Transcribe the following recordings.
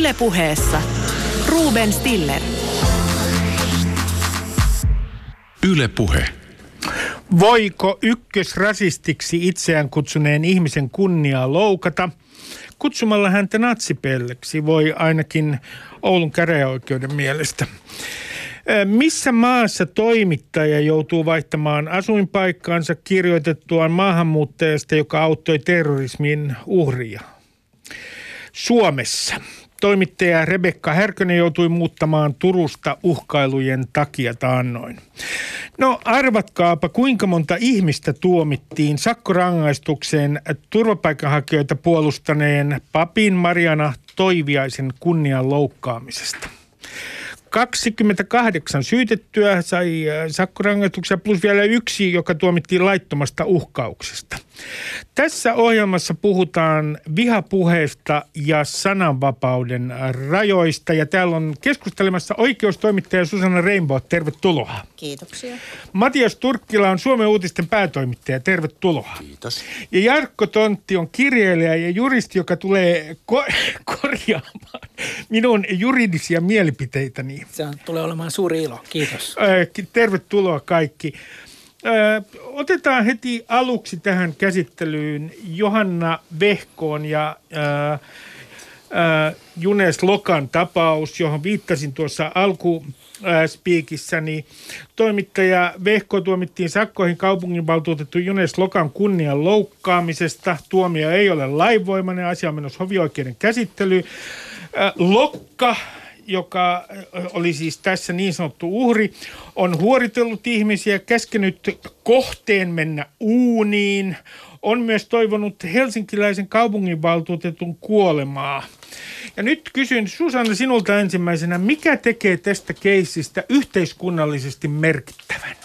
Ylepuheessa Ruben Stiller. Ylepuhe. Voiko ykkösrasistiksi itseään kutsuneen ihmisen kunniaa loukata? Kutsumalla häntä natsipelleksi voi ainakin Oulun käräjäoikeuden mielestä. Missä maassa toimittaja joutuu vaihtamaan asuinpaikkaansa kirjoitettuaan maahanmuuttajasta, joka auttoi terrorismin uhria? Suomessa. Toimittaja Rebekka Härkönen joutui muuttamaan Turusta uhkailujen takia taannoin. No arvatkaapa, kuinka monta ihmistä tuomittiin sakkorangaistukseen turvapaikanhakijoita puolustaneen papin Mariana Toiviaisen kunnian loukkaamisesta. 28 syytettyä sai äh, sakkorangaistuksia plus vielä yksi, joka tuomittiin laittomasta uhkauksesta. Tässä ohjelmassa puhutaan vihapuheesta ja sananvapauden rajoista ja täällä on keskustelemassa oikeustoimittaja Susanna Rainbow. Tervetuloa. Kiitoksia. Matias Turkkila on Suomen uutisten päätoimittaja. Tervetuloa. Kiitos. Ja Jarkko Tontti on kirjailija ja juristi, joka tulee ko- korjaamaan minun juridisia mielipiteitäni. Se on, tulee olemaan suuri ilo. Kiitos. Tervetuloa kaikki. Otetaan heti aluksi tähän käsittelyyn Johanna Vehkoon ja ää, ää, Junes Lokan tapaus, johon viittasin tuossa alku spiikissäni. Toimittaja Vehko tuomittiin sakkoihin kaupunginvaltuutettu Junes Lokan kunnian loukkaamisesta. Tuomio ei ole lainvoimainen, asia on menossa hovioikeuden käsittely. Lokka joka oli siis tässä niin sanottu uhri, on huoritellut ihmisiä, käskenyt kohteen mennä uuniin, on myös toivonut helsinkiläisen kaupunginvaltuutetun kuolemaa. Ja nyt kysyn Susanna sinulta ensimmäisenä, mikä tekee tästä keisistä yhteiskunnallisesti merkittävän?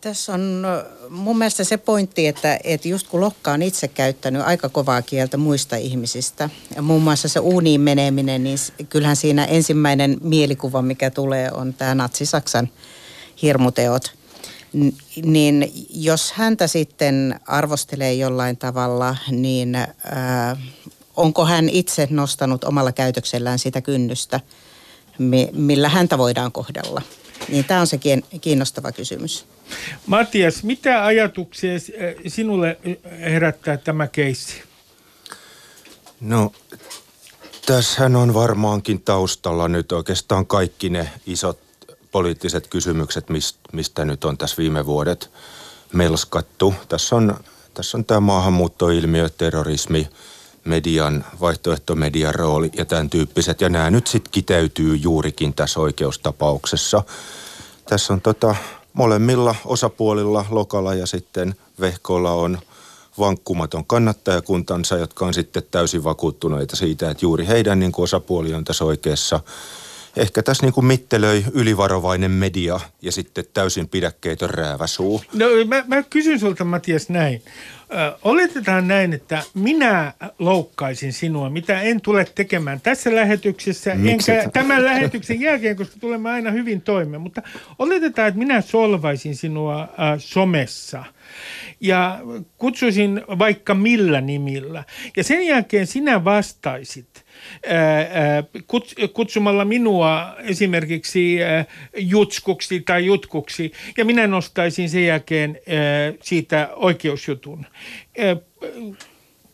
Tässä on mun mielestä se pointti, että, että just kun Lokka on itse käyttänyt aika kovaa kieltä muista ihmisistä, ja muun muassa se uuniin meneminen, niin kyllähän siinä ensimmäinen mielikuva, mikä tulee, on tämä natsi-Saksan hirmuteot. Niin jos häntä sitten arvostelee jollain tavalla, niin ää, onko hän itse nostanut omalla käytöksellään sitä kynnystä, millä häntä voidaan kohdella? Niin tämä on se kiinnostava kysymys. Matias, mitä ajatuksia sinulle herättää tämä keissi? No, tässähän on varmaankin taustalla nyt oikeastaan kaikki ne isot poliittiset kysymykset, mistä nyt on tässä viime vuodet melskattu. Tässä on, tässä on tämä maahanmuuttoilmiö, terrorismi, median, vaihtoehtomedian rooli ja tämän tyyppiset. Ja nämä nyt sitten kiteytyy juurikin tässä oikeustapauksessa. Tässä on tota, molemmilla osapuolilla, Lokalla ja sitten Vehkolla on vankkumaton kannattajakuntansa, jotka on sitten täysin vakuuttuneita siitä, että juuri heidän niin kuin osapuoli on tässä oikeassa. Ehkä tässä niin kuin mittelöi ylivarovainen media ja sitten täysin pidäkkeetön rääväsuu. No mä, mä kysyn sulta Matias näin. Oletetaan näin, että minä loukkaisin sinua, mitä en tule tekemään tässä lähetyksessä, Miksi enkä tämän lähetyksen jälkeen, koska tulemme aina hyvin toimeen. Mutta oletetaan, että minä solvaisin sinua äh, somessa ja kutsuisin vaikka millä nimillä. Ja sen jälkeen sinä vastaisit – kutsumalla minua esimerkiksi jutskuksi tai jutkuksi, ja minä nostaisin sen jälkeen siitä oikeusjutun.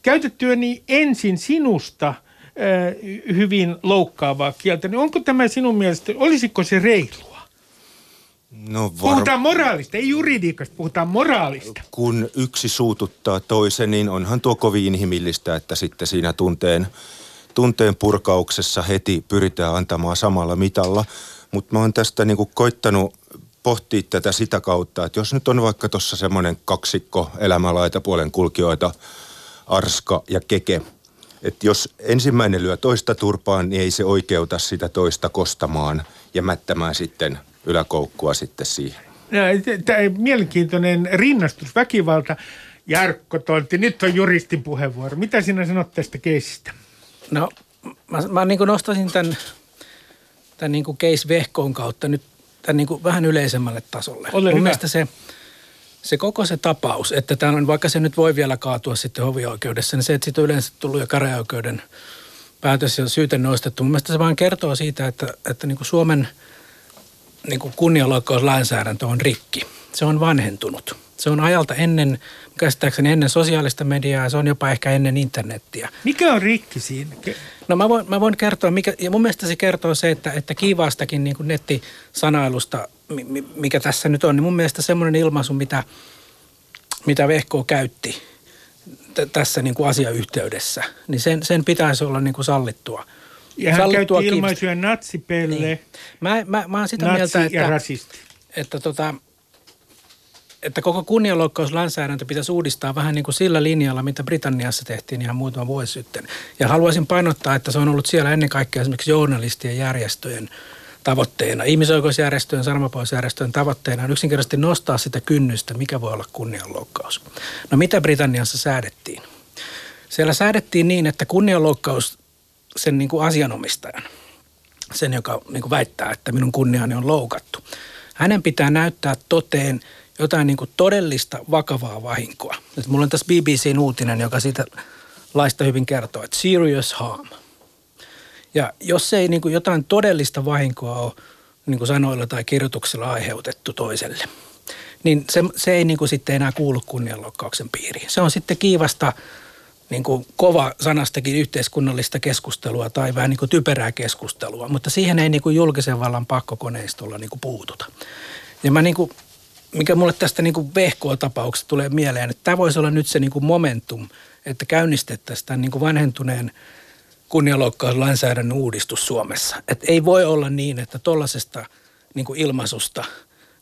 Käytettyäni ensin sinusta hyvin loukkaavaa kieltä, niin onko tämä sinun mielestä, olisiko se reilua? No var... Puhutaan moraalista, ei juridiikasta, puhutaan moraalista. Kun yksi suututtaa toisen, niin onhan tuo kovin inhimillistä, että sitten siinä tunteen tunteen purkauksessa heti pyritään antamaan samalla mitalla. Mutta mä oon tästä niinku koittanut pohtia tätä sitä kautta, että jos nyt on vaikka tuossa semmoinen kaksikko elämälaitapuolen kulkijoita, Arska ja Keke, että jos ensimmäinen lyö toista turpaan, niin ei se oikeuta sitä toista kostamaan ja mättämään sitten yläkoukkua sitten siihen. Tämä mielenkiintoinen rinnastus, väkivalta. Jarkko Tontti, nyt on juristin puheenvuoro. Mitä sinä sanot tästä keisistä? No mä, mä niin kuin nostaisin tämän, tämän niin kuin case vehkoon kautta nyt tämän niin kuin vähän yleisemmälle tasolle. Ole Mun hyvä. mielestä se, se koko se tapaus, että tämä on, vaikka se nyt voi vielä kaatua sitten hovioikeudessa, niin se, että siitä on yleensä tullut jo käräjäoikeuden päätös ja syyte nostettu. Mun mielestä se vaan kertoo siitä, että, että niin kuin Suomen niin kuin kunnianloukkauslainsäädäntö on rikki. Se on vanhentunut. Se on ajalta ennen, käsittääkseni ennen sosiaalista mediaa, se on jopa ehkä ennen internettiä. Mikä on rikki siinä? No mä voin, mä voin kertoa, mikä, ja mun mielestä se kertoo se, että, että kiivaastakin niin kuin nettisanailusta, mikä tässä nyt on, niin mun mielestä semmoinen ilmaisu, mitä, mitä Vehko käytti t- tässä niin kuin asiayhteydessä, niin sen, sen pitäisi olla niin kuin sallittua. Ja hän Sallittua käytti ilmaisuja natsipelle, Niin. Mä, mä, mä oon sitä natsi mieltä, ja että, rasisti. että, tota, että koko kunnianloukkauslainsäädäntö pitäisi uudistaa vähän niin kuin sillä linjalla, mitä Britanniassa tehtiin ihan muutama vuosi sitten. Ja haluaisin painottaa, että se on ollut siellä ennen kaikkea esimerkiksi journalistien järjestöjen tavoitteena, ihmisoikeusjärjestöjen, sarmapoisjärjestöjen tavoitteena on yksinkertaisesti nostaa sitä kynnystä, mikä voi olla kunnianloukkaus. No mitä Britanniassa säädettiin? Siellä säädettiin niin, että kunnianloukkaus sen niin kuin asianomistajan, sen joka niin kuin väittää, että minun kunniani on loukattu. Hänen pitää näyttää toteen jotain niin kuin todellista vakavaa vahinkoa. Nyt mulla on tässä BBCn uutinen, joka siitä laista hyvin kertoo, että serious harm. Ja jos ei niin kuin jotain todellista vahinkoa ole niin kuin sanoilla tai kirjoituksella aiheutettu toiselle, niin se, se ei niin kuin sitten enää kuulu kunnianloukkauksen piiriin. Se on sitten kiivasta niin kuin kova sanastakin yhteiskunnallista keskustelua tai vähän niin kuin typerää keskustelua, mutta siihen ei niin kuin julkisen vallan pakkokoneistolla niin kuin puututa. Ja mä niin kuin, mikä mulle tästä niin kuin vehkoa-tapauksesta tulee mieleen, että tämä voisi olla nyt se niin kuin momentum, että käynnistettäisiin tämän niin kuin vanhentuneen kunnianloukkauslainsäädännön uudistus Suomessa. Et ei voi olla niin, että tuollaisesta niin kuin ilmaisusta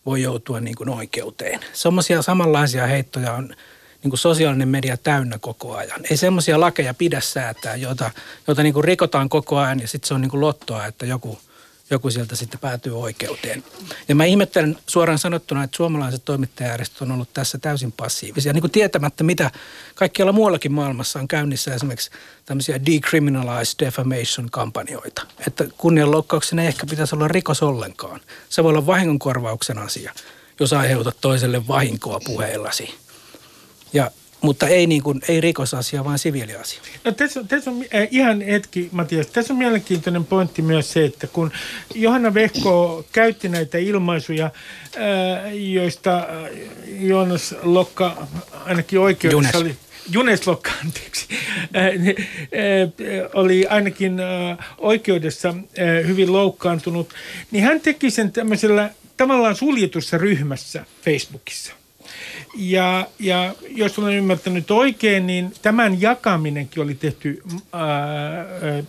voi joutua niin kuin oikeuteen. Semmoisia samanlaisia heittoja on niin kuin sosiaalinen media täynnä koko ajan. Ei semmoisia lakeja pidä säätää, joita, joita niin kuin rikotaan koko ajan ja sitten se on niin kuin lottoa, että joku, joku sieltä sitten päätyy oikeuteen. Ja mä ihmettelen suoraan sanottuna, että suomalaiset toimittajajärjestöt on ollut tässä täysin passiivisia, niin kuin tietämättä mitä kaikkialla muuallakin maailmassa on käynnissä esimerkiksi tämmöisiä decriminalized defamation-kampanjoita. Että kunnianloukkauksen ei ehkä pitäisi olla rikos ollenkaan. Se voi olla vahingonkorvauksen asia, jos aiheutat toiselle vahinkoa puheillasi. Ja, mutta ei, niin kuin, ei rikosasia, vaan siviiliasia. No, tässä, on- tässä on äh, ihan hetki, Matias. Tässä on mielenkiintoinen pointti myös se, että kun Johanna Vehko käytti näitä ilmaisuja, äh, joista äh, Joonas Lokka ainakin oikeudessa Junes. oli... Junes Lokka, anteeksi, äh, äh, oli ainakin äh, oikeudessa äh, hyvin loukkaantunut, niin hän teki sen tämmöisellä tavallaan suljetussa ryhmässä Facebookissa. Ja, ja jos olen ymmärtänyt oikein, niin tämän jakaminenkin oli tehty, ää, ää,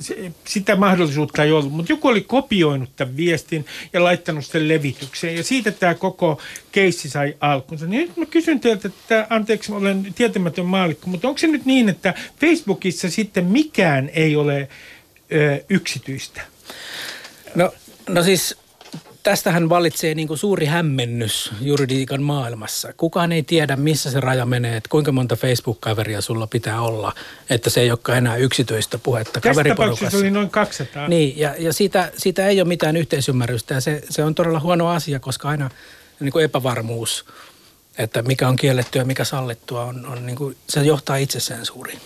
se, sitä mahdollisuutta ei ollut, mutta joku oli kopioinut tämän viestin ja laittanut sen levitykseen ja siitä tämä koko keissi sai alkunsa. Niin nyt mä kysyn teiltä, että anteeksi, olen tietämätön maalikko, mutta onko se nyt niin, että Facebookissa sitten mikään ei ole ää, yksityistä? No, no siis tästähän vallitsee niin kuin suuri hämmennys juridiikan maailmassa. Kukaan ei tiedä, missä se raja menee, että kuinka monta Facebook-kaveria sulla pitää olla, että se ei olekaan enää yksityistä puhetta Tässä tapauksessa kaveriporukassa. oli noin 200. Niin, ja, ja siitä, siitä ei ole mitään yhteisymmärrystä ja se, se on todella huono asia, koska aina niin kuin epävarmuus, että mikä on kiellettyä ja mikä sallittua, on, on niin kuin, se johtaa itsesensuuriin.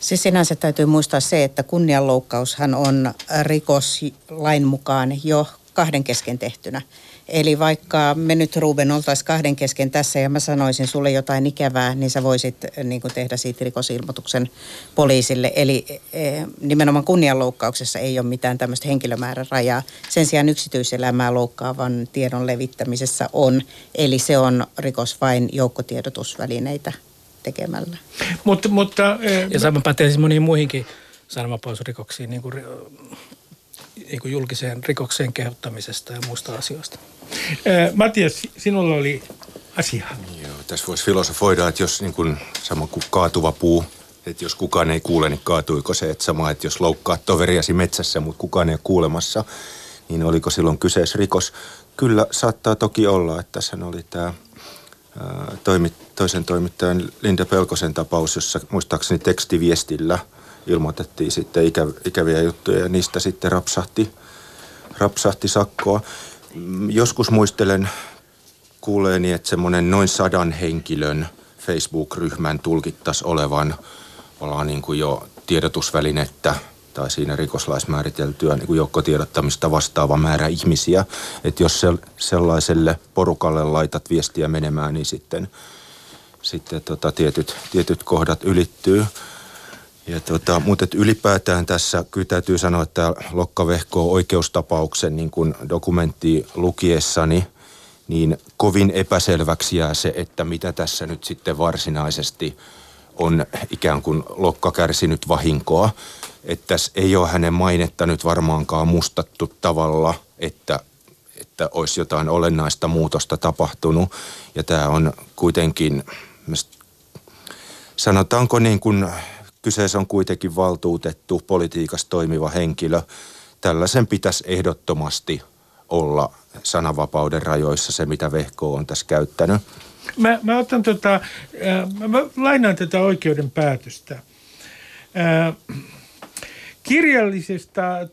Siis sinänsä täytyy muistaa se, että kunnianloukkaushan on rikoslain mukaan jo kahden kesken tehtynä. Eli vaikka me nyt Ruben oltaisiin kahden kesken tässä ja mä sanoisin sulle jotain ikävää, niin sä voisit eh, niin kuin tehdä siitä rikosilmoituksen poliisille. Eli eh, nimenomaan kunnianloukkauksessa ei ole mitään tämmöistä henkilömäärän rajaa. Sen sijaan yksityiselämää loukkaavan tiedon levittämisessä on. Eli se on rikos vain joukkotiedotusvälineitä tekemällä. Mutta, mutta ää, Ja sama pätee siis moniin muihinkin sananvapausrikoksiin, niin kuin, niin kuin julkiseen rikokseen kehottamisesta ja muista asioista. ää, Matias, sinulla oli asiaa. Joo, tässä voisi filosofoida, että jos niin kuin sama kuin kaatuva puu, että jos kukaan ei kuule, niin kaatuiko se, että sama, että jos loukkaat toveriasi metsässä, mutta kukaan ei ole kuulemassa, niin oliko silloin kyseessä rikos? Kyllä saattaa toki olla, että tässä oli tämä ää, toimi, toisen toimittajan Linda Pelkosen tapaus, jossa muistaakseni tekstiviestillä ilmoitettiin sitten ikä, ikäviä juttuja ja niistä sitten rapsahti, rapsahti sakkoa. Mm, Joskus muistelen kuuleeni, että semmoinen noin sadan henkilön Facebook-ryhmän tulkittaisi olevan ollaan niin kuin jo tiedotusvälinettä tai siinä rikoslaismääriteltyä niin kuin joukkotiedottamista vastaava määrä ihmisiä. Että jos se, sellaiselle porukalle laitat viestiä menemään, niin sitten, sitten tota, tietyt, tietyt kohdat ylittyy. Ja tota, mutta ylipäätään tässä kyllä täytyy sanoa, että Lokka Vehko oikeustapauksen niin kuin dokumentti lukiessani, niin kovin epäselväksi jää se, että mitä tässä nyt sitten varsinaisesti on ikään kuin Lokka kärsinyt vahinkoa. Että tässä ei ole hänen mainetta nyt varmaankaan mustattu tavalla, että, että olisi jotain olennaista muutosta tapahtunut. Ja tämä on kuitenkin, sanotaanko niin kuin kyseessä on kuitenkin valtuutettu politiikassa toimiva henkilö. Tällaisen pitäisi ehdottomasti olla sananvapauden rajoissa se, mitä Vehko on tässä käyttänyt. Mä, mä otan tota, mä lainaan tätä oikeuden päätöstä. Kirjallisesta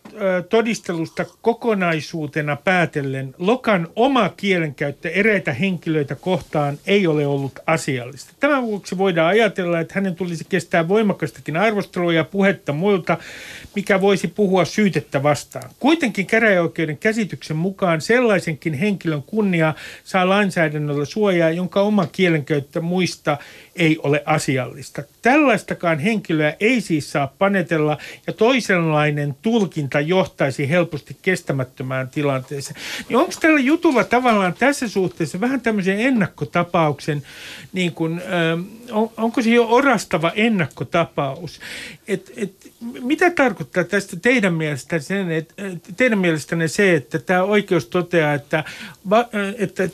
todistelusta kokonaisuutena päätellen Lokan oma kielenkäyttö eräitä henkilöitä kohtaan ei ole ollut asiallista. Tämän vuoksi voidaan ajatella, että hänen tulisi kestää voimakastakin arvostelua ja puhetta muilta, mikä voisi puhua syytettä vastaan. Kuitenkin käräjäoikeuden käsityksen mukaan sellaisenkin henkilön kunnia saa lainsäädännöllä suojaa, jonka oma kielenkäyttö muista ei ole asiallista. Tällaistakaan henkilöä ei siis saa panetella ja toisenlainen tulkinta johtaisi helposti kestämättömään tilanteeseen. Niin onko tällä jutulla tavallaan tässä suhteessa vähän tämmöisen ennakkotapauksen, niin kuin, on, onko se jo orastava ennakkotapaus? Et, et, mitä tarkoittaa tästä teidän mielestä sen, että teidän mielestänne se, että tämä oikeus toteaa, että, että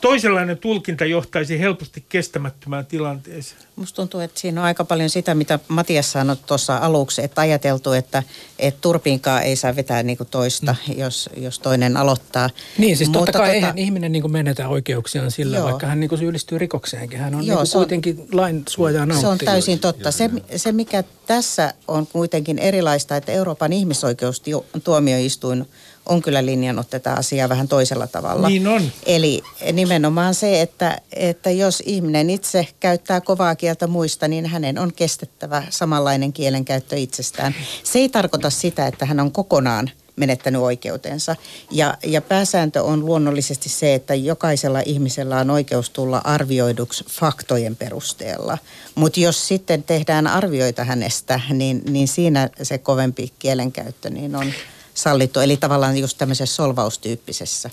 toisenlainen tulkinta johtaisi helposti kestämättömään tilanteeseen? Musta tuntuu, että siinä on aika paljon sitä, mitä Matias sanoi tuossa aluksi, että ajateltu, että, että turpiinkaan ei saa vetää niin kuin toista, mm. jos, jos toinen aloittaa. Niin, siis totta kai tota, eihän ihminen niin kuin menetä oikeuksiaan sillä, joo. vaikka hän niin kuin syyllistyy rikokseenkin. Hän on joo, niin kuin kuitenkin on, lain suojaa Se on täysin totta. Se, se, mikä tässä on kuitenkin erilaista, että Euroopan ihmisoikeustuomioistuin on kyllä linjannut tätä asiaa vähän toisella tavalla. Niin on. Eli nimenomaan se, että, että jos ihminen itse käyttää kovaa kieltä muista, niin hänen on kestettävä samanlainen kielenkäyttö itsestään. Se ei tarkoita sitä, että hän on kokonaan menettänyt oikeutensa. Ja, ja pääsääntö on luonnollisesti se, että jokaisella ihmisellä on oikeus tulla arvioiduksi faktojen perusteella. Mutta jos sitten tehdään arvioita hänestä, niin, niin siinä se kovempi kielenkäyttö niin on sallittu. Eli tavallaan just tämmöisessä solvaustyyppisessä.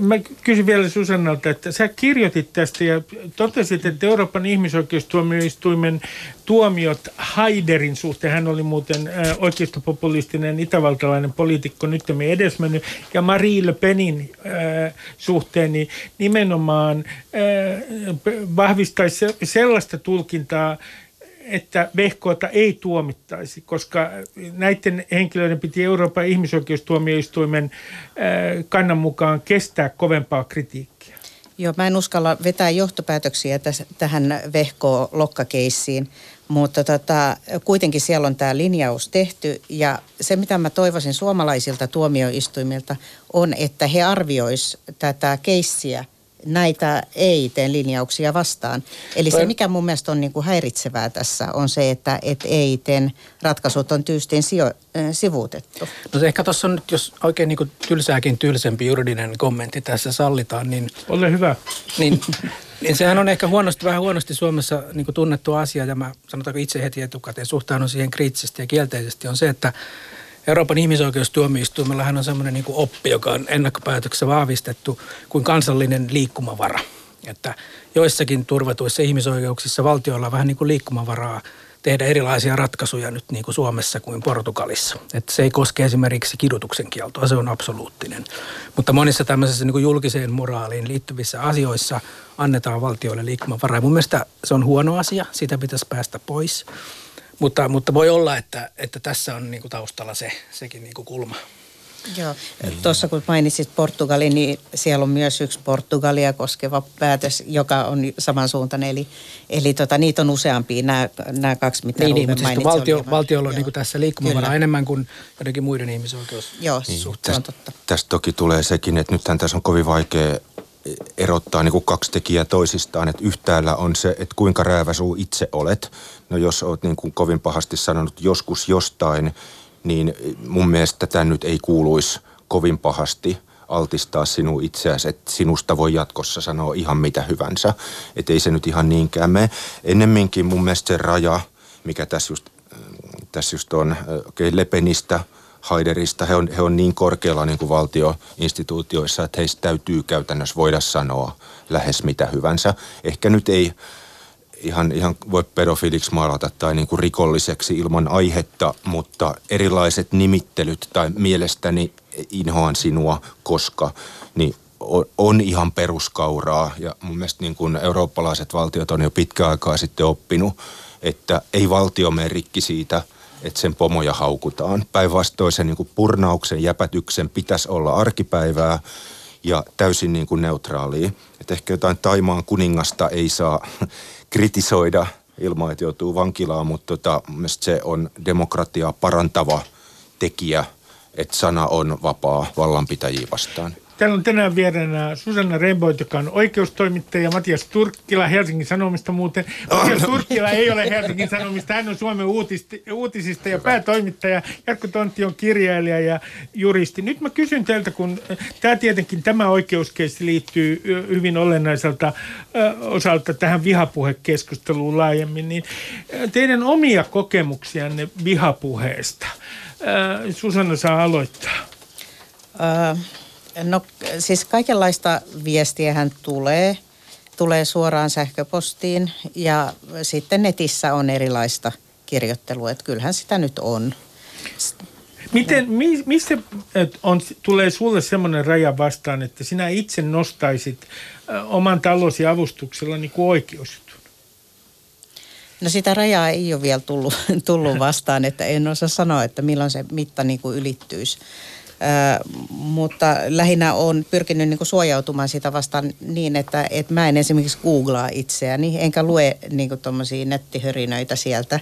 Mä kysyn vielä Susannalta, että sä kirjoitit tästä ja totesit, että Euroopan ihmisoikeustuomioistuimen tuomiot Haiderin suhteen, hän oli muuten oikeistopopulistinen itävaltalainen poliitikko, nyt me edesmennyt, ja Marie Le Penin suhteen, niin nimenomaan vahvistaisi sellaista tulkintaa, että Vehkoota ei tuomittaisi, koska näiden henkilöiden piti Euroopan ihmisoikeustuomioistuimen äh, kannan mukaan kestää kovempaa kritiikkiä. Joo, mä en uskalla vetää johtopäätöksiä täs, tähän Vehko-lokkakeissiin, mutta tota, kuitenkin siellä on tämä linjaus tehty ja se mitä mä toivoisin suomalaisilta tuomioistuimilta on, että he arviois tätä keissiä – näitä EITn linjauksia vastaan. Eli se, mikä mun mielestä on niin kuin häiritsevää tässä, on se, että et EITn ratkaisut on tyystin sijo, äh, sivuutettu. No se ehkä tuossa on nyt, jos oikein niin kuin tylsääkin tylsempi juridinen kommentti tässä sallitaan, niin... Ole hyvä. Niin, niin sehän on ehkä huonosti, vähän huonosti Suomessa niin kuin tunnettu asia, ja mä sanotaanko itse heti etukäteen suhtaudun siihen kriittisesti ja kielteisesti, on se, että Euroopan ihmisoikeustuomioistuimellahan on semmoinen niin oppi, joka on ennakkopäätöksessä vahvistettu kuin kansallinen liikkumavara. Että joissakin turvatuissa ihmisoikeuksissa valtioilla on vähän niin kuin liikkumavaraa tehdä erilaisia ratkaisuja nyt niin kuin Suomessa kuin Portugalissa. Että se ei koske esimerkiksi kidutuksen kieltoa, se on absoluuttinen. Mutta monissa tämmöisissä niin kuin julkiseen moraaliin liittyvissä asioissa annetaan valtioille liikkumavaraa. Ja mun mielestä se on huono asia, sitä pitäisi päästä pois. Mutta, mutta voi olla, että, että tässä on niin kuin taustalla se, sekin niin kuin kulma. Joo, tuossa kun mainitsit Portugali, niin siellä on myös yksi Portugalia koskeva päätös, joka on samansuuntainen. Eli, eli tota, niitä on useampia, nämä, nämä kaksi, mitä niin, niin, mutta siis valtio, valtiolla on niin tässä liikkumavaraa enemmän kuin jotenkin muiden ihmisoikeus. Joo, niin, se on totta. Tästä toki tulee sekin, että nythän tässä on kovin vaikea erottaa niin kuin kaksi tekijää toisistaan. Että yhtäällä on se, että kuinka rääväsuu itse olet. No jos olet niin kuin kovin pahasti sanonut joskus jostain, niin mun mielestä tämä nyt ei kuuluisi kovin pahasti altistaa sinun itseäsi, että sinusta voi jatkossa sanoa ihan mitä hyvänsä. Että ei se nyt ihan niinkään mene. Ennemminkin mun mielestä se raja, mikä tässä just, tässä just on, okay, Lepenistä – Haiderista, he on, he on niin korkealla niin kuin valtioinstituutioissa, että heistä täytyy käytännössä voida sanoa lähes mitä hyvänsä. Ehkä nyt ei ihan, ihan voi pedofiliksi maalata tai niin kuin rikolliseksi ilman aihetta, mutta erilaiset nimittelyt tai mielestäni inhoan sinua, koska niin on, on ihan peruskauraa ja mun mielestä niin kuin eurooppalaiset valtiot on jo pitkä aikaa sitten oppinut, että ei valtio mene rikki siitä – että sen pomoja haukutaan. Päinvastoin sen niin kuin purnauksen, jäpätyksen pitäisi olla arkipäivää ja täysin niin kuin neutraalia. Että ehkä jotain Taimaan kuningasta ei saa kritisoida ilman, että joutuu vankilaan, mutta tota, se on demokratiaa parantava tekijä, että sana on vapaa vallanpitäjiä vastaan. Täällä on tänään vieraana Susanna Remboit, joka on oikeustoimittaja, Matias Turkkila Helsingin Sanomista muuten. Matias Turkkila ei ole Helsingin Sanomista, hän on Suomen uutisista ja päätoimittaja. Jarkko Tontti on kirjailija ja juristi. Nyt mä kysyn teiltä, kun tämä tietenkin tämä oikeuskeissi liittyy hyvin olennaiselta osalta tähän vihapuhekeskusteluun laajemmin, niin teidän omia kokemuksianne vihapuheesta. Susanna saa aloittaa. No siis kaikenlaista viestiähän tulee. Tulee suoraan sähköpostiin ja sitten netissä on erilaista kirjoittelua, että kyllähän sitä nyt on. Miten, mi, missä on, tulee sulle semmoinen raja vastaan, että sinä itse nostaisit oman talosi avustuksella niin kuin oikeusjutun? No sitä rajaa ei ole vielä tullut, tullut vastaan, että en osaa sanoa, että milloin se mitta niin kuin ylittyisi mutta lähinnä on pyrkinyt niin kuin suojautumaan sitä vastaan niin, että, että mä en esimerkiksi googlaa itseäni, enkä lue niin kuin nettihörinöitä sieltä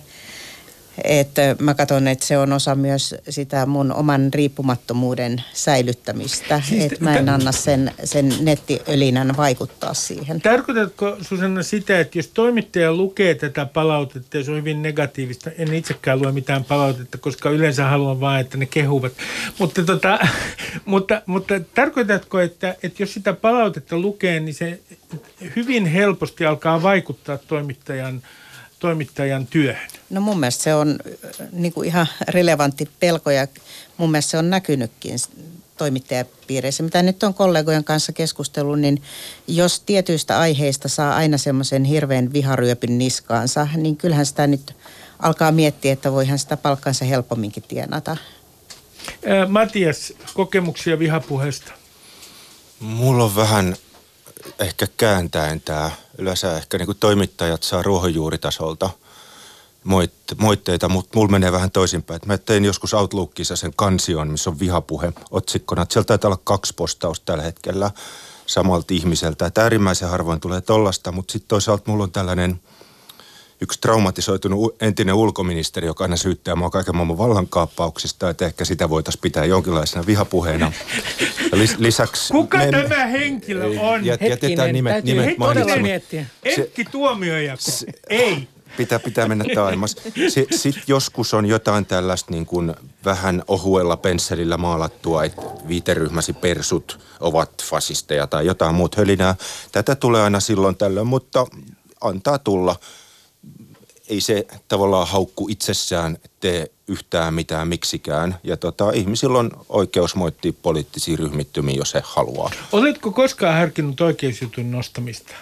että mä katson, että se on osa myös sitä mun oman riippumattomuuden säilyttämistä, siis että mä en anna sen, sen nettiölinän vaikuttaa siihen. Tarkoitatko Susanna sitä, että jos toimittaja lukee tätä palautetta ja se on hyvin negatiivista, en itsekään lue mitään palautetta, koska yleensä haluan vain, että ne kehuvat, mutta, tota, mutta, mutta tarkoitatko, että, että jos sitä palautetta lukee, niin se hyvin helposti alkaa vaikuttaa toimittajan toimittajan työhön? No mun mielestä se on äh, niin kuin ihan relevantti pelko ja mun mielestä se on näkynytkin toimittajapiireissä. Mitä nyt on kollegojen kanssa keskustellut, niin jos tietyistä aiheista saa aina semmoisen hirveän viharyöpyn niskaansa, niin kyllähän sitä nyt alkaa miettiä, että voihan sitä palkkansa helpomminkin tienata. Ää, Matias, kokemuksia vihapuheesta? Mulla on vähän ehkä kääntäen tämä. Yleensä ehkä niin kuin toimittajat saa ruohonjuuritasolta moitteita, mutta mulla menee vähän toisinpäin. Mä tein joskus Outlookissa sen kansion, missä on vihapuhe otsikkona. Että siellä taitaa olla kaksi postausta tällä hetkellä samalta ihmiseltä. Että äärimmäisen harvoin tulee tollasta, mutta sitten toisaalta mulla on tällainen – yksi traumatisoitunut entinen ulkoministeri, joka aina syyttää mua kaiken maailman vallankaappauksista, että ehkä sitä voitaisiin pitää jonkinlaisena vihapuheena. Lis, lisäksi... Kuka men... tämä henkilö on? Jät, jätetään nimet, nimet miettiä. Enkki Tuomiojako. Ei. Pitää, pitää mennä taimas. Sitten joskus on jotain tällaista niin kuin vähän ohuella pensselillä maalattua, että viiteryhmäsi persut ovat fasisteja tai jotain muut hölinää. Tätä tulee aina silloin tällöin, mutta antaa tulla ei se tavallaan haukku itsessään tee yhtään mitään miksikään. Ja tota, ihmisillä on oikeus moittia poliittisia ryhmittymiä, jos he haluaa. Oletko koskaan harkinnut oikeusjutun nostamista?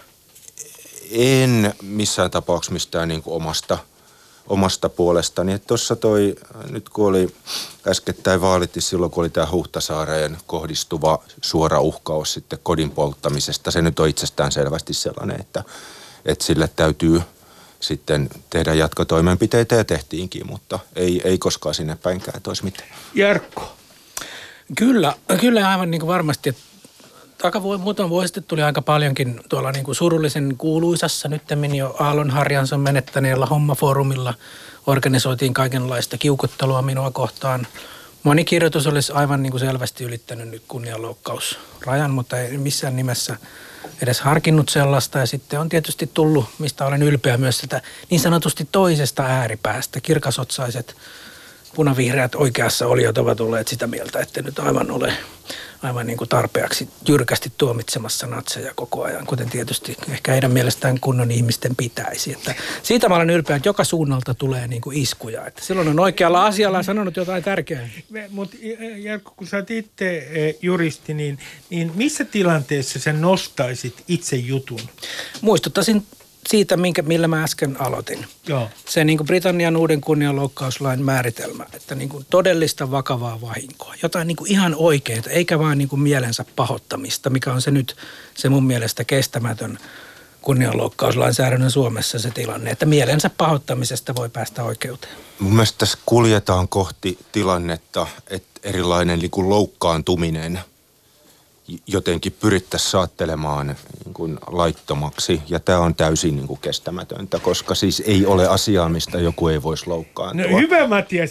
En missään tapauksessa mistään niin kuin omasta, omasta puolestani. Tuossa toi, nyt kun oli äskettäin vaalitti silloin, kun oli tämä Huhtasaareen kohdistuva suora uhkaus sitten kodin polttamisesta. Se nyt on itsestään selvästi sellainen, että, että sille täytyy – sitten tehdä jatkotoimenpiteitä ja tehtiinkin, mutta ei, ei koskaan sinne päinkään toisi mitään. Jarkko. Kyllä, kyllä aivan niin kuin varmasti. Että takavu- muutama vuosi sitten tuli aika paljonkin tuolla niin kuin surullisen kuuluisassa nyt jo Aallon Harjanson menettäneellä hommafoorumilla organisoitiin kaikenlaista kiukuttelua minua kohtaan. Moni kirjoitus olisi aivan niin kuin selvästi ylittänyt nyt kunnianloukkausrajan, mutta ei missään nimessä – edes harkinnut sellaista. Ja sitten on tietysti tullut, mistä olen ylpeä myös sitä niin sanotusti toisesta ääripäästä, kirkasotsaiset punavihreät oikeassa oliot ovat olleet sitä mieltä, että nyt aivan ole aivan niin kuin tarpeeksi jyrkästi tuomitsemassa natseja koko ajan, kuten tietysti ehkä heidän mielestään kunnon ihmisten pitäisi. Että siitä mä olen ylpeä, että joka suunnalta tulee niin kuin iskuja. Että silloin on oikealla asialla sanonut jotain tärkeää. Mutta Jarkko, kun sä oot itse e, juristi, niin, niin missä tilanteessa sä nostaisit itse jutun? Muistuttaisin siitä, minkä, millä mä äsken aloitin. Joo. Se niin kuin Britannian uuden kunnianloukkauslain määritelmä, että niin kuin todellista vakavaa vahinkoa. Jotain niin kuin ihan oikeaa, eikä vaan niin kuin mielensä pahoittamista, mikä on se nyt se mun mielestä kestämätön kunnianloukkauslainsäädännön Suomessa se tilanne, että mielensä pahoittamisesta voi päästä oikeuteen. Mun mielestä tässä kuljetaan kohti tilannetta, että erilainen niin kuin loukkaantuminen – jotenkin pyrittäisiin saattelemaan niin kuin laittomaksi. Ja tämä on täysin niin kuin kestämätöntä, koska siis ei ole asiaa, mistä joku ei voisi loukkaantua. No, hyvä Matias,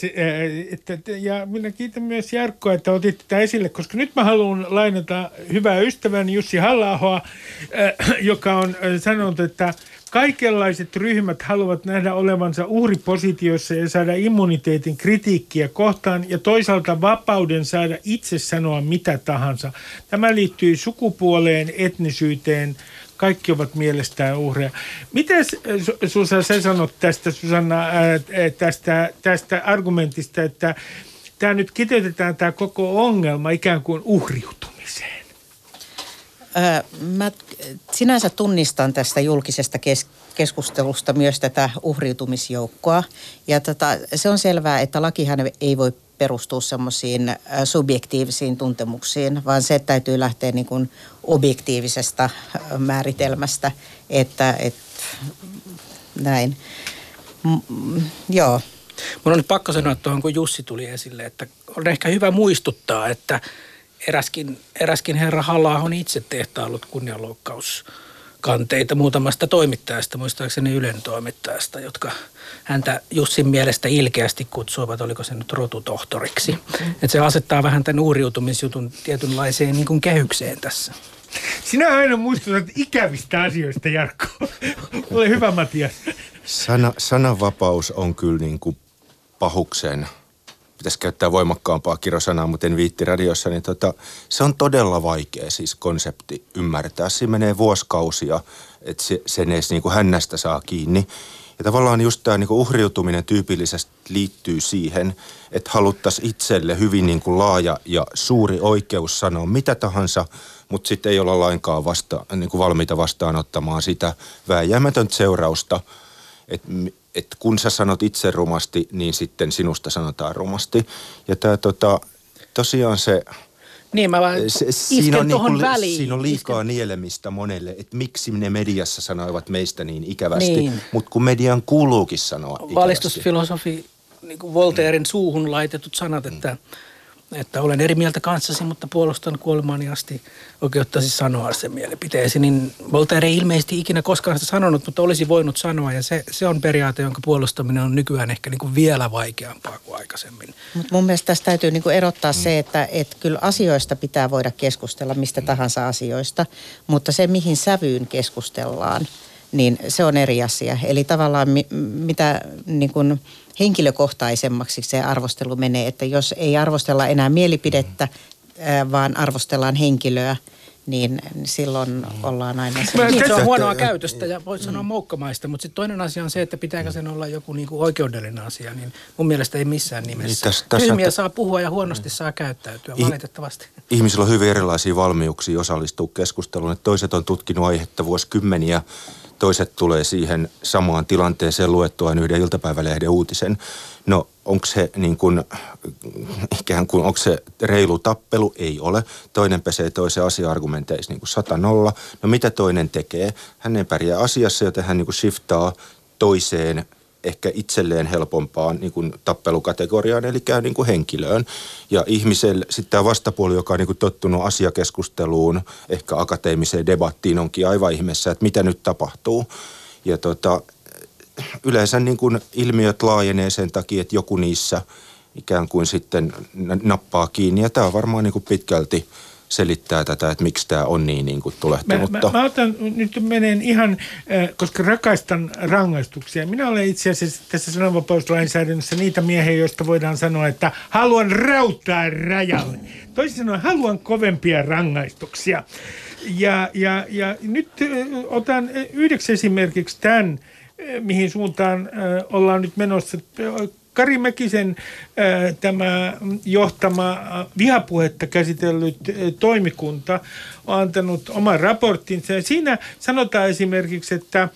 että, ja minä kiitän myös Jarkkoa, että otit tätä esille, koska nyt mä haluan lainata hyvää ystäväni Jussi halla joka on sanonut, että Kaikenlaiset ryhmät haluavat nähdä olevansa uhripositiossa ja saada immuniteetin kritiikkiä kohtaan ja toisaalta vapauden saada itse sanoa mitä tahansa. Tämä liittyy sukupuoleen, etnisyyteen, kaikki ovat mielestään uhreja. Miten Susa sä sanot tästä, Susanna, tästä, tästä argumentista, että tämä nyt kiteytetään tämä koko ongelma ikään kuin uhriutumiseen? Mä sinänsä tunnistan tästä julkisesta kes- keskustelusta myös tätä uhriutumisjoukkoa. Ja tota, se on selvää, että lakihan ei voi perustua semmoisiin subjektiivisiin tuntemuksiin, vaan se täytyy lähteä niin kuin objektiivisesta määritelmästä, että, että näin. M- joo. Mun on nyt pakko sanoa tuohon, kun Jussi tuli esille, että on ehkä hyvä muistuttaa, että eräskin, eräskin herra halla on itse tehtaillut kunnianloukkaus kanteita muutamasta toimittajasta, muistaakseni Ylen toimittajasta, jotka häntä Jussin mielestä ilkeästi kutsuivat, oliko se nyt rotutohtoriksi. Mm-hmm. Että se asettaa vähän tämän uuriutumisjutun tietynlaiseen niin kuin kehykseen tässä. Sinä aina muistutat ikävistä asioista, Jarkko. Ole hyvä, Matias. Sana, sananvapaus on kyllä niin kuin pahuksen – pitäisi käyttää voimakkaampaa kirosanaa, mutta en viitti radiossa, niin tota, se on todella vaikea siis konsepti ymmärtää. Siinä menee vuosikausia, että se, sen edes niin kuin hännästä saa kiinni. Ja tavallaan just tämä niin uhriutuminen tyypillisesti liittyy siihen, että haluttaisiin itselle hyvin niin kuin laaja ja suuri oikeus sanoa mitä tahansa, mutta sitten ei olla lainkaan vasta, niin kuin valmiita vastaanottamaan sitä vääjäämätöntä seurausta, että että kun sä sanot itse rumasti, niin sitten sinusta sanotaan rumasti. Ja tämä tota, tosiaan se... Niin, mä vaan se, siinä, on niin väliin. siinä on liikaa isken. nielemistä monelle, että miksi ne mediassa sanoivat meistä niin ikävästi, niin. mutta kun median kuuluukin sanoa ikävästi. Valistusfilosofi niin kuin Voltairein suuhun laitetut sanat, että mm että olen eri mieltä kanssasi, mutta puolustan kuolemaani asti oikeuttasi sanoa sen mielipiteesi. Niin Voltaire ei ilmeisesti ikinä koskaan sitä sanonut, mutta olisi voinut sanoa. Ja se, se on periaate, jonka puolustaminen on nykyään ehkä niin kuin vielä vaikeampaa kuin aikaisemmin. Mut mun mielestä tässä täytyy niin kuin erottaa mm. se, että et kyllä asioista pitää voida keskustella, mistä tahansa asioista. Mutta se, mihin sävyyn keskustellaan, niin se on eri asia. Eli tavallaan mi, mitä niin kuin – henkilökohtaisemmaksi se arvostelu menee, että jos ei arvostella enää mielipidettä, vaan arvostellaan henkilöä, niin silloin ollaan aina se. Niin, se on huonoa käytöstä ja voit sanoa moukkamaista, mutta sitten toinen asia on se, että pitääkö sen olla joku niinku oikeudellinen asia, niin mun mielestä ei missään nimessä. Niin täs, täs, Tyhmiä saa puhua ja huonosti saa käyttäytyä, valitettavasti. Ihmisillä on hyvin erilaisia valmiuksia osallistua keskusteluun. Toiset on tutkinut aihetta vuosikymmeniä toiset tulee siihen samaan tilanteeseen luettuaan yhden iltapäivälehden uutisen. No onko se niin kuin, ikään kuin, onko se reilu tappelu? Ei ole. Toinen pesee toisen asia-argumenteissa niin kuin sata nolla. No mitä toinen tekee? Hän ei pärjää asiassa, joten hän niin kuin shiftaa toiseen ehkä itselleen helpompaan niin kuin tappelukategoriaan, eli niin kuin henkilöön. Ja ihmiselle sitten tämä vastapuoli, joka on niin kuin tottunut asiakeskusteluun, ehkä akateemiseen debattiin, onkin aivan ihmeessä, että mitä nyt tapahtuu. Ja tota, yleensä niin kuin ilmiöt laajenee sen takia, että joku niissä ikään kuin sitten nappaa kiinni. Ja tämä on varmaan niin kuin pitkälti selittää tätä, että miksi tämä on niin, niin kuin Mä, tulehtunutta. mä, mä otan, nyt menen ihan, äh, koska rakastan rangaistuksia. Minä olen itse asiassa tässä sananvapauslainsäädännössä niitä miehiä, joista voidaan sanoa, että haluan rauttaa rajalle. Toisin sanoen, haluan kovempia rangaistuksia. Ja, ja, ja nyt otan yhdeksi esimerkiksi tämän, mihin suuntaan ollaan nyt menossa. Kari Mäkisen tämä johtama vihapuhetta käsitellyt toimikunta on antanut oman raporttinsa. Siinä sanotaan esimerkiksi, että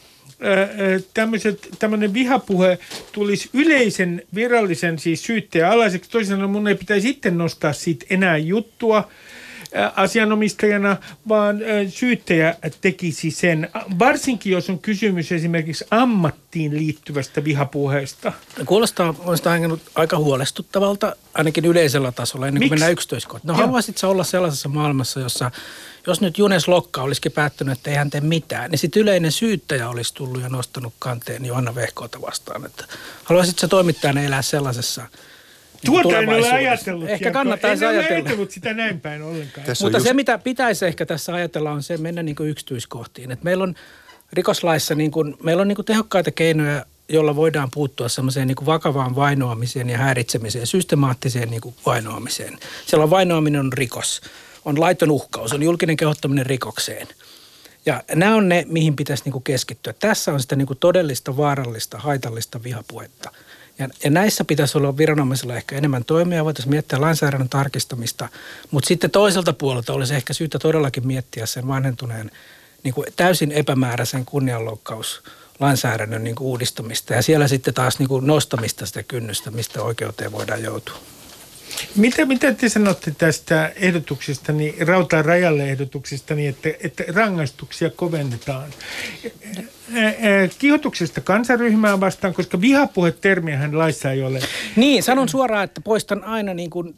tämmöinen vihapuhe tulisi yleisen virallisen siis syytteen alaiseksi. Toisin sanoen mun ei pitäisi sitten nostaa siitä enää juttua asianomistajana, vaan syyttäjä tekisi sen, varsinkin jos on kysymys esimerkiksi ammattiin liittyvästä vihapuheesta. Kuulostaa minusta aika huolestuttavalta, ainakin yleisellä tasolla, ennen kuin Miksi? mennään yksityiskohtiin. No Joo. haluaisitko olla sellaisessa maailmassa, jossa jos nyt Junes Lokka olisikin päättynyt, että ei hän tee mitään, niin sitten yleinen syyttäjä olisi tullut ja nostanut kanteen Johanna Vehkoota vastaan. Että haluaisitko sä toimittajana elää sellaisessa Tuota en ole ajatellut. Ehkä kannattaisi en ole ajatella. ajatellut sitä näin päin ollenkaan. Tässä Mutta just- se, mitä pitäisi ehkä tässä ajatella, on se mennä niin kuin yksityiskohtiin. Et meillä on rikoslaissa niin kuin, meillä on niin kuin tehokkaita keinoja, jolla voidaan puuttua semmoiseen niin kuin vakavaan vainoamiseen ja häiritsemiseen, systemaattiseen niin kuin vainoamiseen. Siellä on vainoaminen on rikos, on laiton uhkaus, on julkinen kehottaminen rikokseen. Ja nämä on ne, mihin pitäisi niin kuin keskittyä. Tässä on sitä niin kuin todellista, vaarallista, haitallista vihapuhetta. Ja, ja näissä pitäisi olla viranomaisilla ehkä enemmän toimia, voitaisiin miettiä lainsäädännön tarkistamista, mutta sitten toiselta puolelta olisi ehkä syytä todellakin miettiä sen vanhentuneen niin kuin täysin epämääräisen kunnianloukkaus lainsäädännön niin kuin uudistamista ja siellä sitten taas niin kuin nostamista sitä kynnystä, mistä oikeuteen voidaan joutua. Mitä, mitä te sanotte tästä ehdotuksesta, niin rautaa rajalle ehdotuksesta, niin että, että rangaistuksia kovennetaan? Kiihotuksesta kansaryhmää vastaan, koska vihapuhe-termiähän laissa ei ole. Niin, sanon suoraan, että poistan aina niin kuin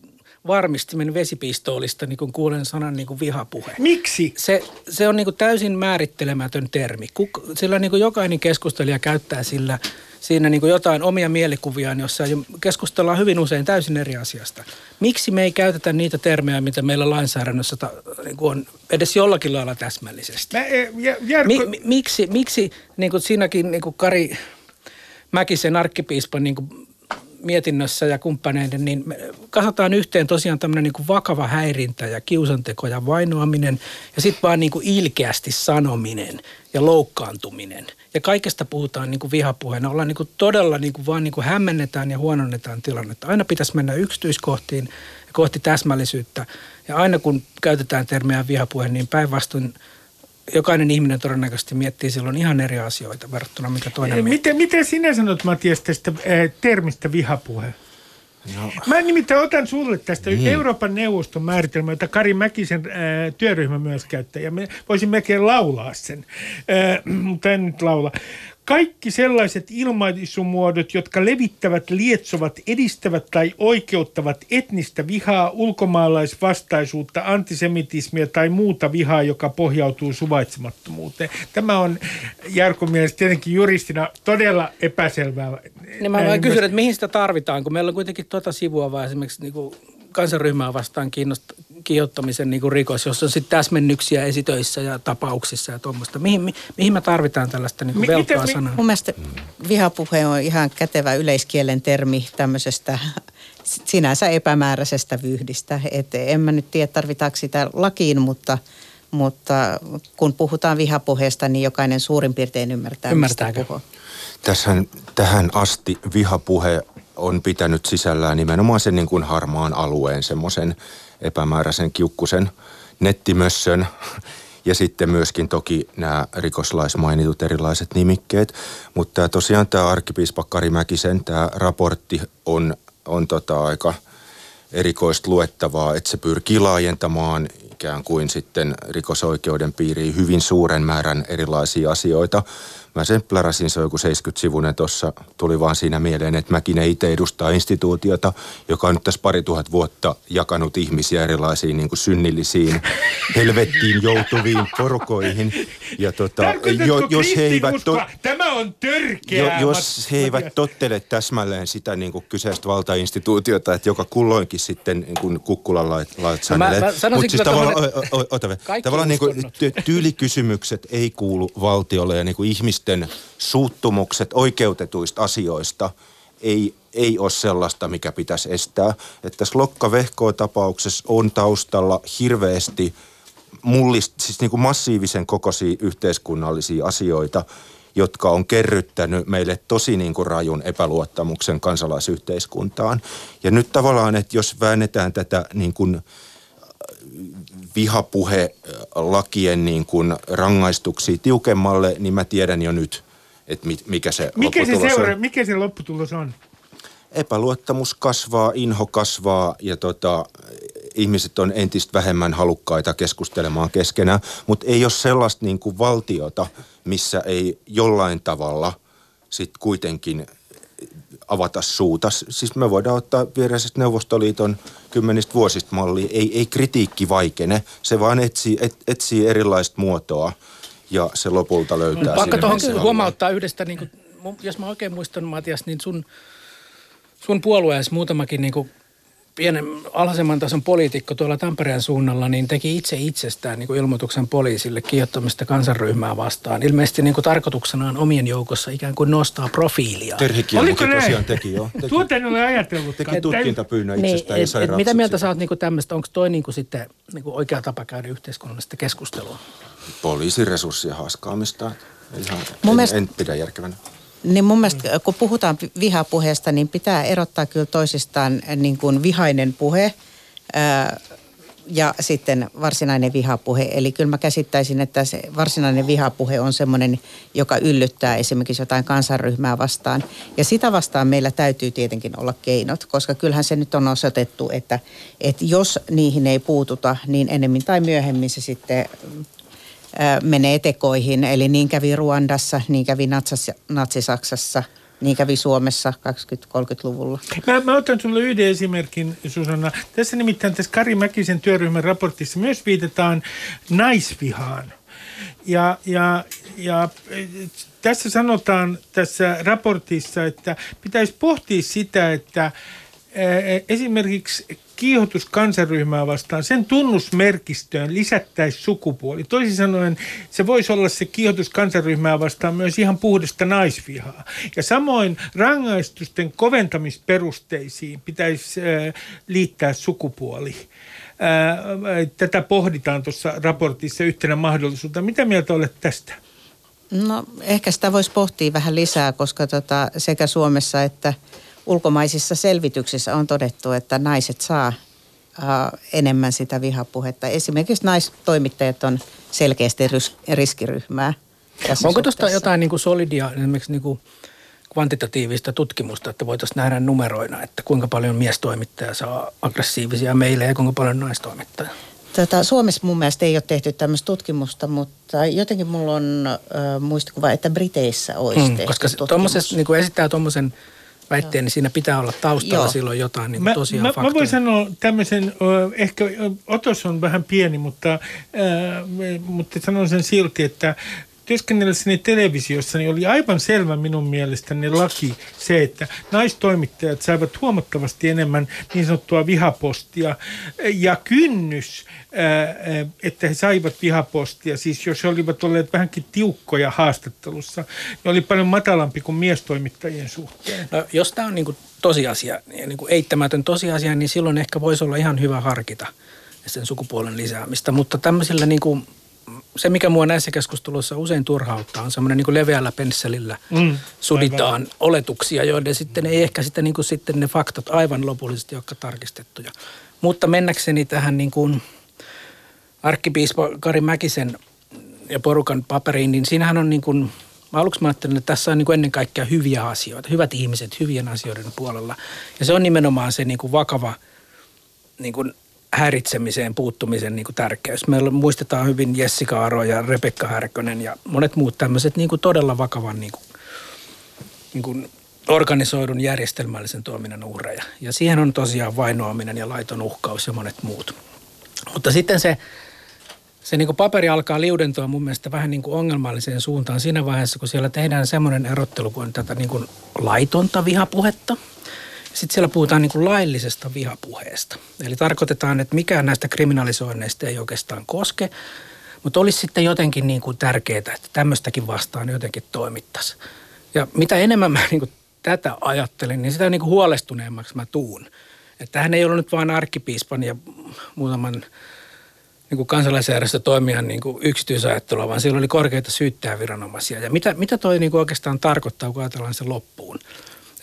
varmistimen vesipistoolista, niin kun kuulen sanan niin kuin vihapuhe. Miksi? Se, se on niin kuin täysin määrittelemätön termi. Kuk, sillä niin kuin jokainen keskustelija käyttää sillä siinä niin kuin jotain omia mielikuviaan, jossa jo keskustellaan hyvin usein täysin eri asiasta. Miksi me ei käytetä niitä termejä, mitä meillä lainsäädännössä ta, niin kuin on edes jollakin lailla täsmällisesti? Mä, ä, Jä- Jarkko, Mi, mi, miksi, miksi niin kuin siinäkin niin kuin Kari Mäkisen arkkipiispan niin kuin mietinnössä ja kumppaneiden, niin me katsotaan yhteen tosiaan tämmöinen niin vakava häirintä ja kiusanteko ja vainoaminen ja sitten vaan niin kuin ilkeästi sanominen ja loukkaantuminen. Ja kaikesta puhutaan niin kuin vihapuheena. Ollaan niin kuin todella niin kuin vaan niin kuin hämmennetään ja huononnetaan tilannetta. Aina pitäisi mennä yksityiskohtiin ja kohti täsmällisyyttä. Ja aina kun käytetään termiä vihapuhe, niin päinvastoin jokainen ihminen todennäköisesti miettii silloin ihan eri asioita verrattuna mitä toinen miettii. miten, miten sinä sanot, Matias, tästä ä, termistä vihapuhe? No. Mä nimittäin otan sulle tästä niin. Euroopan neuvoston määritelmä, jota Kari Mäkisen ää, työryhmä myös käyttää, ja me voisin melkein laulaa sen, ää, mutta en nyt laula. Kaikki sellaiset ilmaisumuodot, jotka levittävät, lietsovat, edistävät tai oikeuttavat etnistä vihaa, ulkomaalaisvastaisuutta, antisemitismia tai muuta vihaa, joka pohjautuu suvaitsemattomuuteen. Tämä on Jarkon mielestä tietenkin juristina todella epäselvää. Niin mä kysyn, myös- että mihin sitä tarvitaan, kun meillä on kuitenkin tuota sivua vaan esimerkiksi niin kuin kansanryhmää vastaan kiinnost- kiihottamisen niin kuin rikos, jossa on sitten täsmennyksiä esitöissä ja tapauksissa ja tuommoista. Mihin, mi, mihin me tarvitaan tällaista niin kuin velkaa mi- sanaa? Mun mielestä vihapuhe on ihan kätevä yleiskielen termi tämmöisestä sinänsä epämääräisestä vyhdistä. Et en mä nyt tiedä, tarvitaanko sitä lakiin, mutta, mutta kun puhutaan vihapuheesta, niin jokainen suurin piirtein ymmärtää, Ymmärtääkö? mistä puhuu. Tässähän, tähän asti vihapuhe on pitänyt sisällään nimenomaan sen niin kuin harmaan alueen, semmoisen epämääräisen kiukkusen nettimössön ja sitten myöskin toki nämä rikoslais mainitut erilaiset nimikkeet. Mutta tosiaan tämä arkkipiispa Kari Mäkisen tämä raportti on, on tota aika erikoista luettavaa, että se pyrkii laajentamaan ikään kuin sitten rikosoikeuden piiriin hyvin suuren määrän erilaisia asioita. Mä sen pläräsin, se on joku 70-sivunen tuossa, tuli vaan siinä mieleen, että Mäkinen itse edustaa instituutiota, joka on nyt tässä pari tuhat vuotta jakanut ihmisiä erilaisiin niin kuin synnillisiin, helvettiin joutuviin porukoihin. Ja tota, Tarkoitatko jos he eivät... kristinuskoa? Tämä on törkeää. Jo, jos he eivät tottele täsmälleen sitä niin kuin kyseistä valtainstituutiota, että joka kulloinkin sitten niin kuin kukkulan lait, lait No mä- mä sanoisin Mut siis tavallaan, o, o, tavallaan niin kuin, tyylikysymykset ei kuulu valtiolle ja niin kuin ihmisten suuttumukset oikeutetuista asioista ei, ei ole sellaista, mikä pitäisi estää. Että tässä Lokka-Vehkoa-tapauksessa on taustalla hirveästi mullist, siis niin kuin massiivisen kokoisia yhteiskunnallisia asioita, jotka on kerryttänyt meille tosi niin kuin rajun epäluottamuksen kansalaisyhteiskuntaan. Ja nyt tavallaan, että jos väännetään tätä niin kuin vihapuhelakien niin kuin rangaistuksia tiukemmalle, niin mä tiedän jo nyt, että mikä se Mikä se, lopputulos seura- on. mikä se lopputulos on? Epäluottamus kasvaa, inho kasvaa ja tota, ihmiset on entistä vähemmän halukkaita keskustelemaan keskenään, mutta ei ole sellaista niin kuin valtiota, missä ei jollain tavalla sit kuitenkin avata suuta. Siis me voidaan ottaa viereisestä Neuvostoliiton kymmenistä vuosista mallia. Ei, ei kritiikki vaikene, se vaan etsii, et, etsii erilaista muotoa ja se lopulta löytää Pakko tuohon huomauttaa yhdestä, niin kuin, jos mä oikein muistan Matias, niin sun, sun puolueessa muutamakin niin kuin pienen alhaisemman tason poliitikko tuolla Tampereen suunnalla, niin teki itse itsestään niin kuin ilmoituksen poliisille kiihottamista kansanryhmää vastaan. Ilmeisesti niin kuin tarkoituksenaan omien joukossa ikään kuin nostaa profiilia. Terhi Oliko näin? tosiaan teki jo. Teki, Tuota en ole ajatellutkaan. teki tutkintapyynnön itsestään niin, ja et, sai et, mitä mieltä sä oot niin tämmöistä, onko toi niin kuin sitten niin kuin oikea tapa käydä yhteiskunnallista keskustelua? poliisiresurssien haaskaamista. Ihan, Mun en, mielestä- en pidä järkevänä. Niin mun mielestä, kun puhutaan vihapuheesta, niin pitää erottaa kyllä toisistaan äh, niin kuin vihainen puhe ää, ja sitten varsinainen vihapuhe. Eli kyllä mä käsittäisin, että se varsinainen vihapuhe on semmoinen, joka yllyttää esimerkiksi jotain kansanryhmää vastaan. Ja sitä vastaan meillä täytyy tietenkin olla keinot, koska kyllähän se nyt on osoitettu, että, että jos niihin ei puututa, niin ennemmin tai myöhemmin se sitten menee tekoihin. Eli niin kävi Ruandassa, niin kävi Natsi-Saksassa, niin kävi Suomessa 20-30-luvulla. Mä, mä otan sinulle yhden esimerkin, Susanna. Tässä nimittäin tässä Kari Mäkisen työryhmän raportissa myös viitataan naisvihaan. Ja, ja, ja tässä sanotaan tässä raportissa, että pitäisi pohtia sitä, että esimerkiksi kiihotus kansanryhmää vastaan, sen tunnusmerkistöön lisättäisiin sukupuoli. Toisin sanoen se voisi olla se kiihotus kansanryhmää vastaan myös ihan puhdasta naisvihaa. Ja samoin rangaistusten koventamisperusteisiin pitäisi äh, liittää sukupuoli. Äh, tätä pohditaan tuossa raportissa yhtenä mahdollisuutena. Mitä mieltä olet tästä? No ehkä sitä voisi pohtia vähän lisää, koska tota, sekä Suomessa että ulkomaisissa selvityksissä on todettu, että naiset saa ää, enemmän sitä vihapuhetta. Esimerkiksi naistoimittajat on selkeästi rys- riskiryhmää. tässä Onko tuosta jotain niin kuin solidia, esimerkiksi niin kuin kvantitatiivista tutkimusta, että voitaisiin nähdä numeroina, että kuinka paljon miestoimittaja saa aggressiivisia meille ja kuinka paljon naistoimittaja? Tota, Suomessa mun mielestä ei ole tehty tämmöistä tutkimusta, mutta jotenkin mulla on äh, muistikuva, että Briteissä olisi Mm, tehty koska tutkimus. tuommoisessa, niin kuin esittää tuommoisen väitteen, niin siinä pitää olla taustalla Joo. silloin jotain niin Mä, tosiaan mä, faktoja. mä voin sanoa tämmöisen, ehkä otos on vähän pieni, mutta, me- mutta sanon sen silti, että työskennellessäni televisiossa niin oli aivan selvä minun mielestäni laki se, että naistoimittajat saivat huomattavasti enemmän niin sanottua vihapostia ja kynnys, että he saivat vihapostia, siis jos he olivat olleet vähänkin tiukkoja haastattelussa, niin oli paljon matalampi kuin miestoimittajien suhteen. No, jos tämä on niin kuin tosiasia, niin kuin eittämätön tosiasia, niin silloin ehkä voisi olla ihan hyvä harkita sen sukupuolen lisäämistä. Mutta tämmöisillä niin kuin, se, mikä mua näissä keskusteluissa usein turhauttaa, on semmoinen niin leveällä pensselillä Mm, suditaan oletuksia, joiden sitten ei ehkä sitten, niin kuin sitten ne faktat aivan lopullisesti ole tarkistettuja. Mutta mennäkseni tähän niin kuin arkkipiispa Kari Mäkisen ja porukan paperiin, niin siinähän on niin kuin, mä aluksi mä ajattelin, että tässä on niin kuin ennen kaikkea hyviä asioita, hyvät ihmiset hyvien asioiden puolella. Ja se on nimenomaan se niin kuin vakava niin kuin häiritsemiseen puuttumisen niin kuin tärkeys. Meillä muistetaan hyvin Jessica Aro ja Rebekka Härkönen ja monet muut tämmöiset niin kuin todella vakavan niin kuin, niin kuin organisoidun järjestelmällisen toiminnan uhreja. Ja siihen on tosiaan vainoaminen ja laiton uhkaus ja monet muut. Mutta sitten se, se niin kuin paperi alkaa liudentua mun mielestä vähän niin kuin ongelmalliseen suuntaan siinä vaiheessa, kun siellä tehdään semmoinen erottelu kuin tätä niin kuin laitonta vihapuhetta. Sitten siellä puhutaan niin kuin laillisesta vihapuheesta. Eli tarkoitetaan, että mikään näistä kriminalisoinneista ei oikeastaan koske, mutta olisi sitten jotenkin niin kuin tärkeää, että tämmöistäkin vastaan jotenkin toimittaisiin. Ja mitä enemmän mä niin kuin tätä ajattelin, niin sitä niin kuin huolestuneemmaksi mä tuun. Että tähän ei ollut nyt vain arkkipiispan ja muutaman niin kuin kansalaisjärjestö toimijan niin kuin yksityisajattelua, vaan siellä oli korkeita syyttäjäviranomaisia. Ja mitä, mitä toi niin kuin oikeastaan tarkoittaa, kun ajatellaan se loppuun?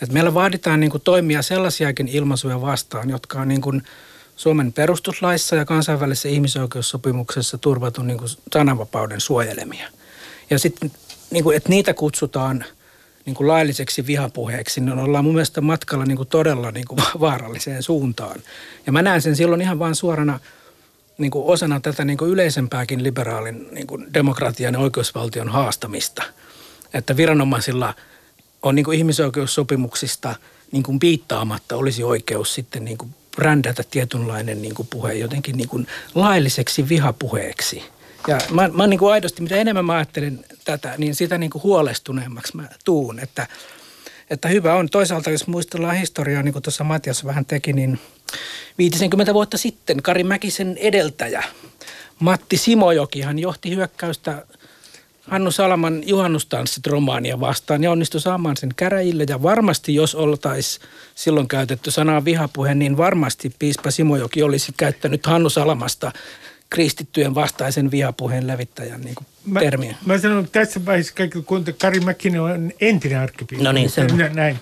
Et meillä vaaditaan niin kuin toimia sellaisiakin ilmaisuja vastaan, jotka on niin kuin Suomen perustuslaissa ja kansainvälisessä ihmisoikeussopimuksessa turvatun niin kuin sananvapauden suojelemia. Ja sitten, niin kuin, että niitä kutsutaan niin kuin lailliseksi vihapuheeksi, niin ollaan mun mielestä matkalla niin kuin todella niin kuin vaaralliseen suuntaan. Ja mä näen sen silloin ihan vain suorana niin kuin osana tätä niin kuin yleisempääkin liberaalin niin kuin demokratian ja oikeusvaltion haastamista. Että viranomaisilla on niin kuin ihmisoikeussopimuksista niin kuin piittaamatta olisi oikeus sitten niin kuin brändätä tietynlainen niin kuin puhe jotenkin niin kuin lailliseksi vihapuheeksi. Ja mä, mä niin kuin aidosti, mitä enemmän mä ajattelen tätä, niin sitä niin kuin huolestuneemmaksi mä tuun. Että, että hyvä on. Toisaalta jos muistellaan historiaa, niin kuin tuossa Matias vähän teki, niin 50 vuotta sitten Kari Mäkisen edeltäjä Matti Simojoki, hän johti hyökkäystä Hannu Salaman juhannustanssit romaania vastaan ja onnistui saamaan sen käräjille. Ja varmasti, jos oltaisiin silloin käytetty sanaa vihapuhe, niin varmasti piispa Simojoki olisi käyttänyt Hannu Salamasta kristittyjen vastaisen vihapuheen levittäjän niin kuin Mä, termiä. mä sanon tässä vaiheessa kaikille, kun Kari Mäkinen on entinen arkkipiispa. No niin, selvä. Nä- Näin.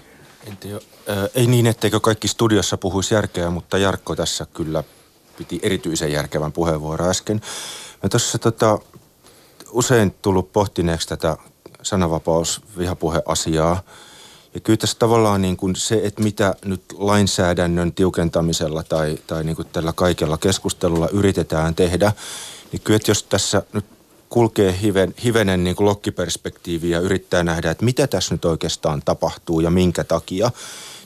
Tiedä, äh, ei niin, etteikö kaikki studiossa puhuisi järkeä, mutta Jarkko tässä kyllä piti erityisen järkevän puheenvuoron äsken. Mä tuossa tota, usein tullut pohtineeksi tätä sananvapaus-vihapuheasiaa. Ja kyllä tässä tavallaan niin kuin se, että mitä nyt lainsäädännön tiukentamisella tai, tai niin kuin tällä kaikella keskustelulla yritetään tehdä, niin kyllä että jos tässä nyt kulkee hiven, hivenen niin kuin lokkiperspektiivi ja yrittää nähdä, että mitä tässä nyt oikeastaan tapahtuu ja minkä takia,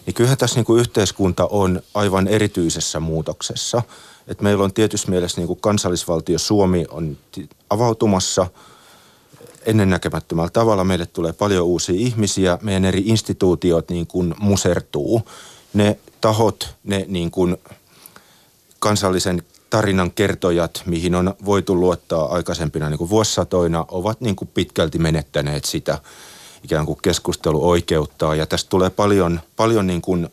niin kyllähän tässä niin kuin yhteiskunta on aivan erityisessä muutoksessa. Et meillä on tietysti mielessä niin kuin kansallisvaltio Suomi on avautumassa ennennäkemättömällä tavalla. Meille tulee paljon uusia ihmisiä, meidän eri instituutiot niin kuin musertuu. Ne tahot, ne niin kuin kansallisen tarinan kertojat, mihin on voitu luottaa aikaisempina niin kuin vuosisatoina, ovat niin kuin pitkälti menettäneet sitä ikään kuin keskusteluoikeuttaa. Ja tästä tulee paljon, paljon niin kuin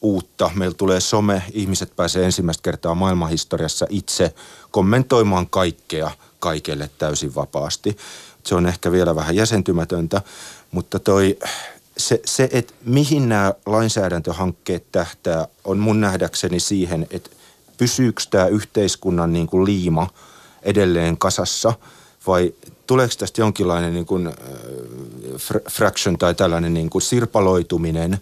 uutta. Meillä tulee some, ihmiset pääsee ensimmäistä kertaa maailmanhistoriassa itse kommentoimaan kaikkea kaikelle täysin vapaasti. Se on ehkä vielä vähän jäsentymätöntä, mutta toi, se, se että mihin nämä lainsäädäntöhankkeet tähtää, on mun nähdäkseni siihen, että pysyykö tämä yhteiskunnan niin kuin liima edelleen kasassa vai tuleeko tästä jonkinlainen niin kuin, äh, fr- fraction tai tällainen niin kuin sirpaloituminen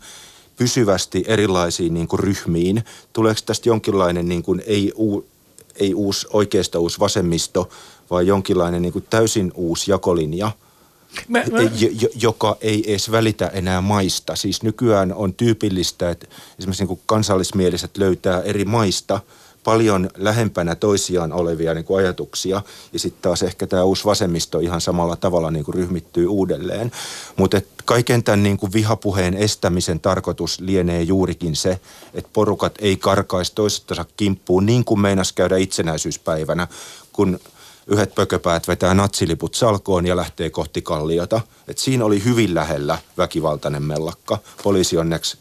pysyvästi erilaisiin niin kuin ryhmiin? Tuleeko tästä jonkinlainen niin kuin ei, uu, ei uusi, oikeasta uusi vasemmisto, vai jonkinlainen niin kuin täysin uusi jakolinja – Mä, mä, jo, joka ei edes välitä enää maista. Siis nykyään on tyypillistä, että esimerkiksi niin kuin kansallismieliset löytää eri maista paljon lähempänä toisiaan olevia niin kuin ajatuksia. Ja sitten taas ehkä tämä uusi vasemmisto ihan samalla tavalla niin kuin ryhmittyy uudelleen. Mutta kaiken tämän niin kuin vihapuheen estämisen tarkoitus lienee juurikin se, että porukat ei karkaisi toistensa kimppuun niin kuin meinas käydä itsenäisyyspäivänä, kun – yhdet pököpäät vetää natsiliput salkoon ja lähtee kohti kalliota. Et siinä oli hyvin lähellä väkivaltainen mellakka. Poliisi onneksi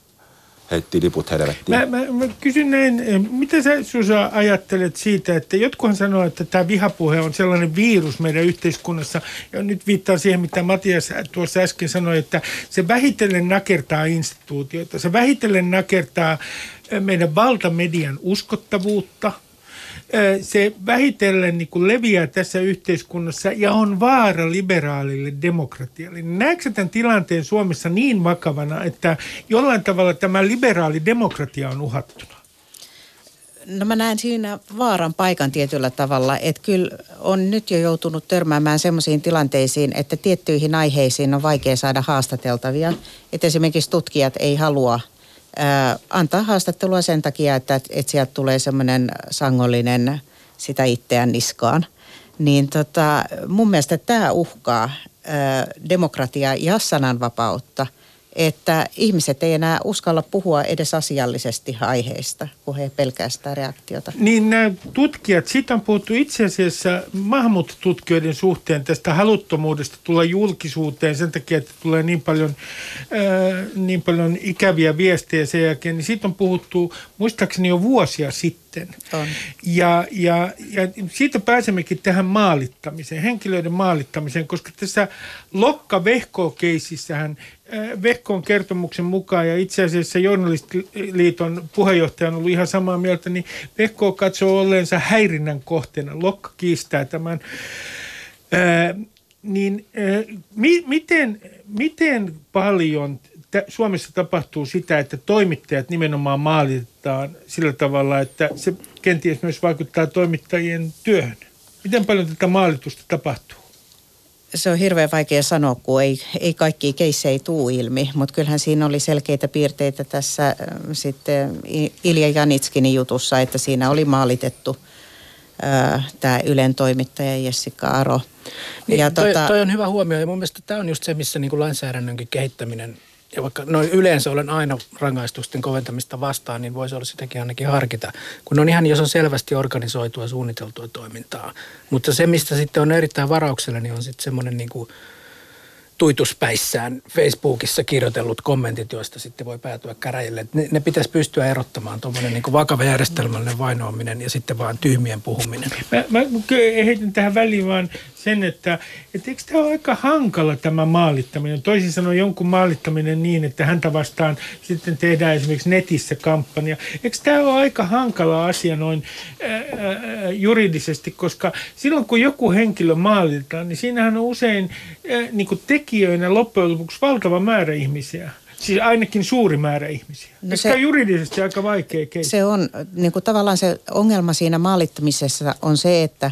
heitti liput helvettiin. Mä, mä, mä kysyn näin, eh, mitä sä Susa ajattelet siitä, että jotkuhan sanoo, että tämä vihapuhe on sellainen virus meidän yhteiskunnassa, ja nyt viittaa siihen, mitä Matias tuossa äsken sanoi, että se vähitellen nakertaa instituutioita, se vähitellen nakertaa eh, meidän valtamedian uskottavuutta – se vähitellen niin kuin leviää tässä yhteiskunnassa ja on vaara liberaalille demokratialle. Näetkö sä tämän tilanteen Suomessa niin vakavana, että jollain tavalla tämä liberaali demokratia on uhattuna? No mä näen siinä vaaran paikan tietyllä tavalla, että kyllä on nyt jo joutunut törmäämään sellaisiin tilanteisiin, että tiettyihin aiheisiin on vaikea saada haastateltavia. Että esimerkiksi tutkijat ei halua antaa haastattelua sen takia, että, että sieltä tulee semmoinen sangollinen sitä itseään niskaan. Niin tota, mun mielestä tämä uhkaa demokratiaa ja sananvapautta – että ihmiset ei enää uskalla puhua edes asiallisesti aiheista, kun he pelkää sitä reaktiota. Niin nämä tutkijat, siitä on puhuttu itse asiassa maahanmuuttotutkijoiden suhteen tästä haluttomuudesta tulla julkisuuteen sen takia, että tulee niin paljon, ää, niin paljon ikäviä viestejä sen jälkeen, niin siitä on puhuttu muistaakseni jo vuosia sitten. On. Ja, ja, ja siitä pääsemmekin tähän maalittamiseen, henkilöiden maalittamiseen, koska tässä Lokka-Vehko-keisissähän Vehkon kertomuksen mukaan, ja itse asiassa Journalistiliiton puheenjohtaja on ollut ihan samaa mieltä, niin Vehko katsoo olleensa häirinnän kohteena. Lokka kiistää tämän. Ää, niin ää, mi, miten, miten paljon t- Suomessa tapahtuu sitä, että toimittajat nimenomaan maalitetaan sillä tavalla, että se kenties myös vaikuttaa toimittajien työhön? Miten paljon tätä maalitusta tapahtuu? se on hirveän vaikea sanoa, kun ei, ei kaikki keissejä tuu ilmi, mutta kyllähän siinä oli selkeitä piirteitä tässä äh, sitten Ilja Janitskinin jutussa, että siinä oli maalitettu äh, tämä Ylen toimittaja Jessica Aro. Niin, ja toi, tota, toi on hyvä huomio ja mun mielestä tämä on just se, missä niin kuin lainsäädännönkin kehittäminen ja vaikka no yleensä olen aina rangaistusten koventamista vastaan, niin voisi olla sitäkin ainakin harkita, kun on ihan, jos on selvästi organisoitua, suunniteltua toimintaa. Mutta se, mistä sitten on erittäin varauksella, niin on sitten semmoinen niin kuin tuituspäissään Facebookissa kirjoitellut kommentit, joista sitten voi päätyä käräjille. Ne, ne pitäisi pystyä erottamaan tuommoinen niin vakava järjestelmällinen vainoaminen ja sitten vaan tyhmien puhuminen. Mä, mä heitän tähän väliin vaan sen, että, että eikö tämä ole aika hankala tämä maalittaminen? Toisin sanoen jonkun maalittaminen niin, että häntä vastaan sitten tehdään esimerkiksi netissä kampanja. Eikö tämä ole aika hankala asia noin ää, juridisesti, koska silloin kun joku henkilö maalitetaan, niin siinähän on usein ää, niin kuin tekijöinä loppujen lopuksi valtava määrä ihmisiä. Siis ainakin suuri määrä ihmisiä. No se, on juridisesti aika vaikea keino? Se on, niin kuin tavallaan se ongelma siinä maalittamisessa on se, että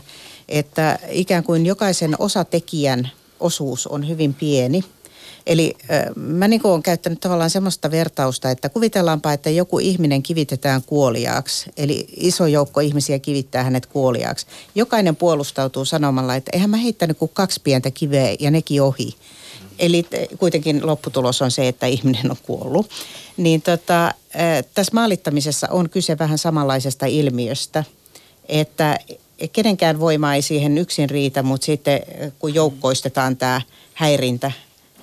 että ikään kuin jokaisen osatekijän osuus on hyvin pieni. Eli mä niin olen käyttänyt tavallaan semmoista vertausta, että kuvitellaanpa, että joku ihminen kivitetään kuoliaaksi. Eli iso joukko ihmisiä kivittää hänet kuoliaaksi. Jokainen puolustautuu sanomalla, että eihän mä heittänyt kuin kaksi pientä kiveä ja nekin ohi. Eli kuitenkin lopputulos on se, että ihminen on kuollut. Niin tota, tässä maalittamisessa on kyse vähän samanlaisesta ilmiöstä, että kenenkään voima ei siihen yksin riitä, mutta sitten kun joukkoistetaan tämä häirintä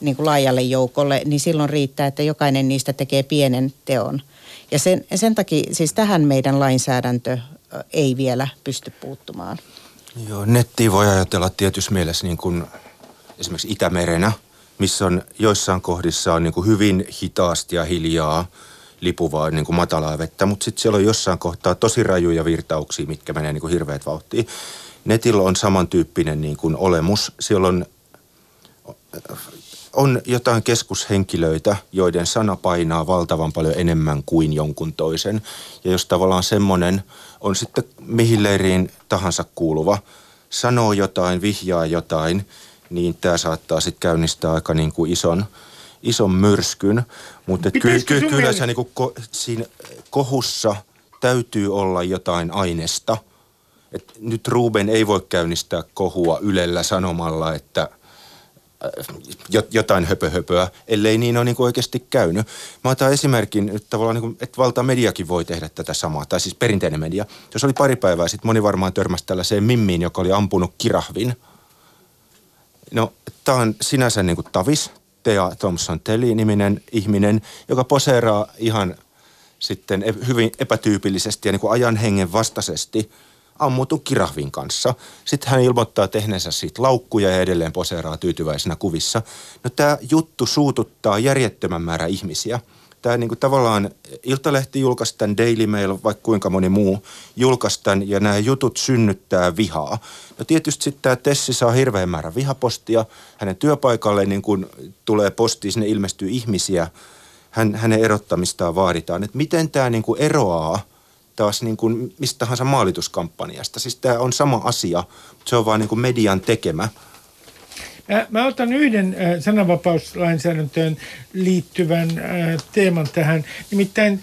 niin kuin laajalle joukolle, niin silloin riittää, että jokainen niistä tekee pienen teon. Ja sen, sen takia siis tähän meidän lainsäädäntö ei vielä pysty puuttumaan. Joo, nettiä voi ajatella tietyssä mielessä niin kuin esimerkiksi Itämerenä, missä on joissain kohdissa on niin kuin hyvin hitaasti ja hiljaa – lipuvaa niin kuin matalaa vettä, mutta sitten siellä on jossain kohtaa tosi rajuja virtauksia, mitkä menee niin kuin hirveät vauhtiin. Netillä on samantyyppinen niin kuin olemus. Siellä on, on jotain keskushenkilöitä, joiden sana painaa valtavan paljon enemmän kuin jonkun toisen. Ja jos tavallaan semmoinen on sitten mihin leiriin tahansa kuuluva, sanoo jotain, vihjaa jotain, niin tämä saattaa sitten käynnistää aika niin kuin ison – ison myrskyn, mutta ky- ky- kyllä se niinku ko- siinä kohussa täytyy olla jotain aineesta. Et nyt Ruben ei voi käynnistää kohua Ylellä sanomalla, että äh, jotain höpöhöpöä, ellei niin ole niin kuin oikeasti käynyt. Mä otan esimerkin, että tavallaan niin kuin, että valtamediakin voi tehdä tätä samaa, tai siis perinteinen media. Jos oli pari päivää sitten, moni varmaan törmäsi tällaiseen mimmiin, joka oli ampunut kirahvin. No, tämä on sinänsä niin kuin tavis, Thea Thompson Telly-niminen ihminen, joka poseeraa ihan sitten e- hyvin epätyypillisesti ja niin kuin ajan hengen vastaisesti ammutun kirahvin kanssa. Sitten hän ilmoittaa tehneensä siitä laukkuja ja edelleen poseeraa tyytyväisenä kuvissa. No tämä juttu suututtaa järjettömän määrä ihmisiä – tämä niin kuin tavallaan Iltalehti julkaisi tämän, Daily Mail, vaikka kuinka moni muu julkaisi tämän, ja nämä jutut synnyttää vihaa. No tietysti sitten tämä Tessi saa hirveän määrän vihapostia. Hänen työpaikalle niin kun tulee posti, sinne ilmestyy ihmisiä. Hän, hänen erottamistaan vaaditaan. Että miten tämä niin kuin eroaa taas niin kuin mistä tahansa maalituskampanjasta. Siis tämä on sama asia, mutta se on vaan niin kuin median tekemä – Mä, otan yhden sananvapauslainsäädäntöön liittyvän teeman tähän, nimittäin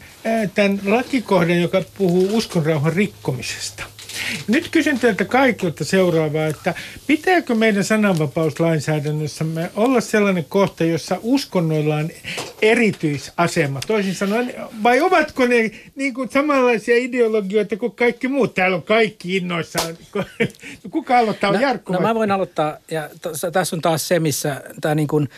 tämän lakikohdan, joka puhuu uskonrauhan rikkomisesta. Nyt kysyn teiltä kaikilta seuraavaa, että pitääkö meidän sananvapauslainsäädännössämme olla sellainen kohta, jossa uskonnoilla on erityisasema? Toisin sanoen, vai ovatko ne niin kuin samanlaisia ideologioita kuin kaikki muut? Täällä on kaikki innoissaan. Kuka aloittaa? No, Jarkko no mä voin aloittaa, ja tässä on taas se, missä tämä niin kuin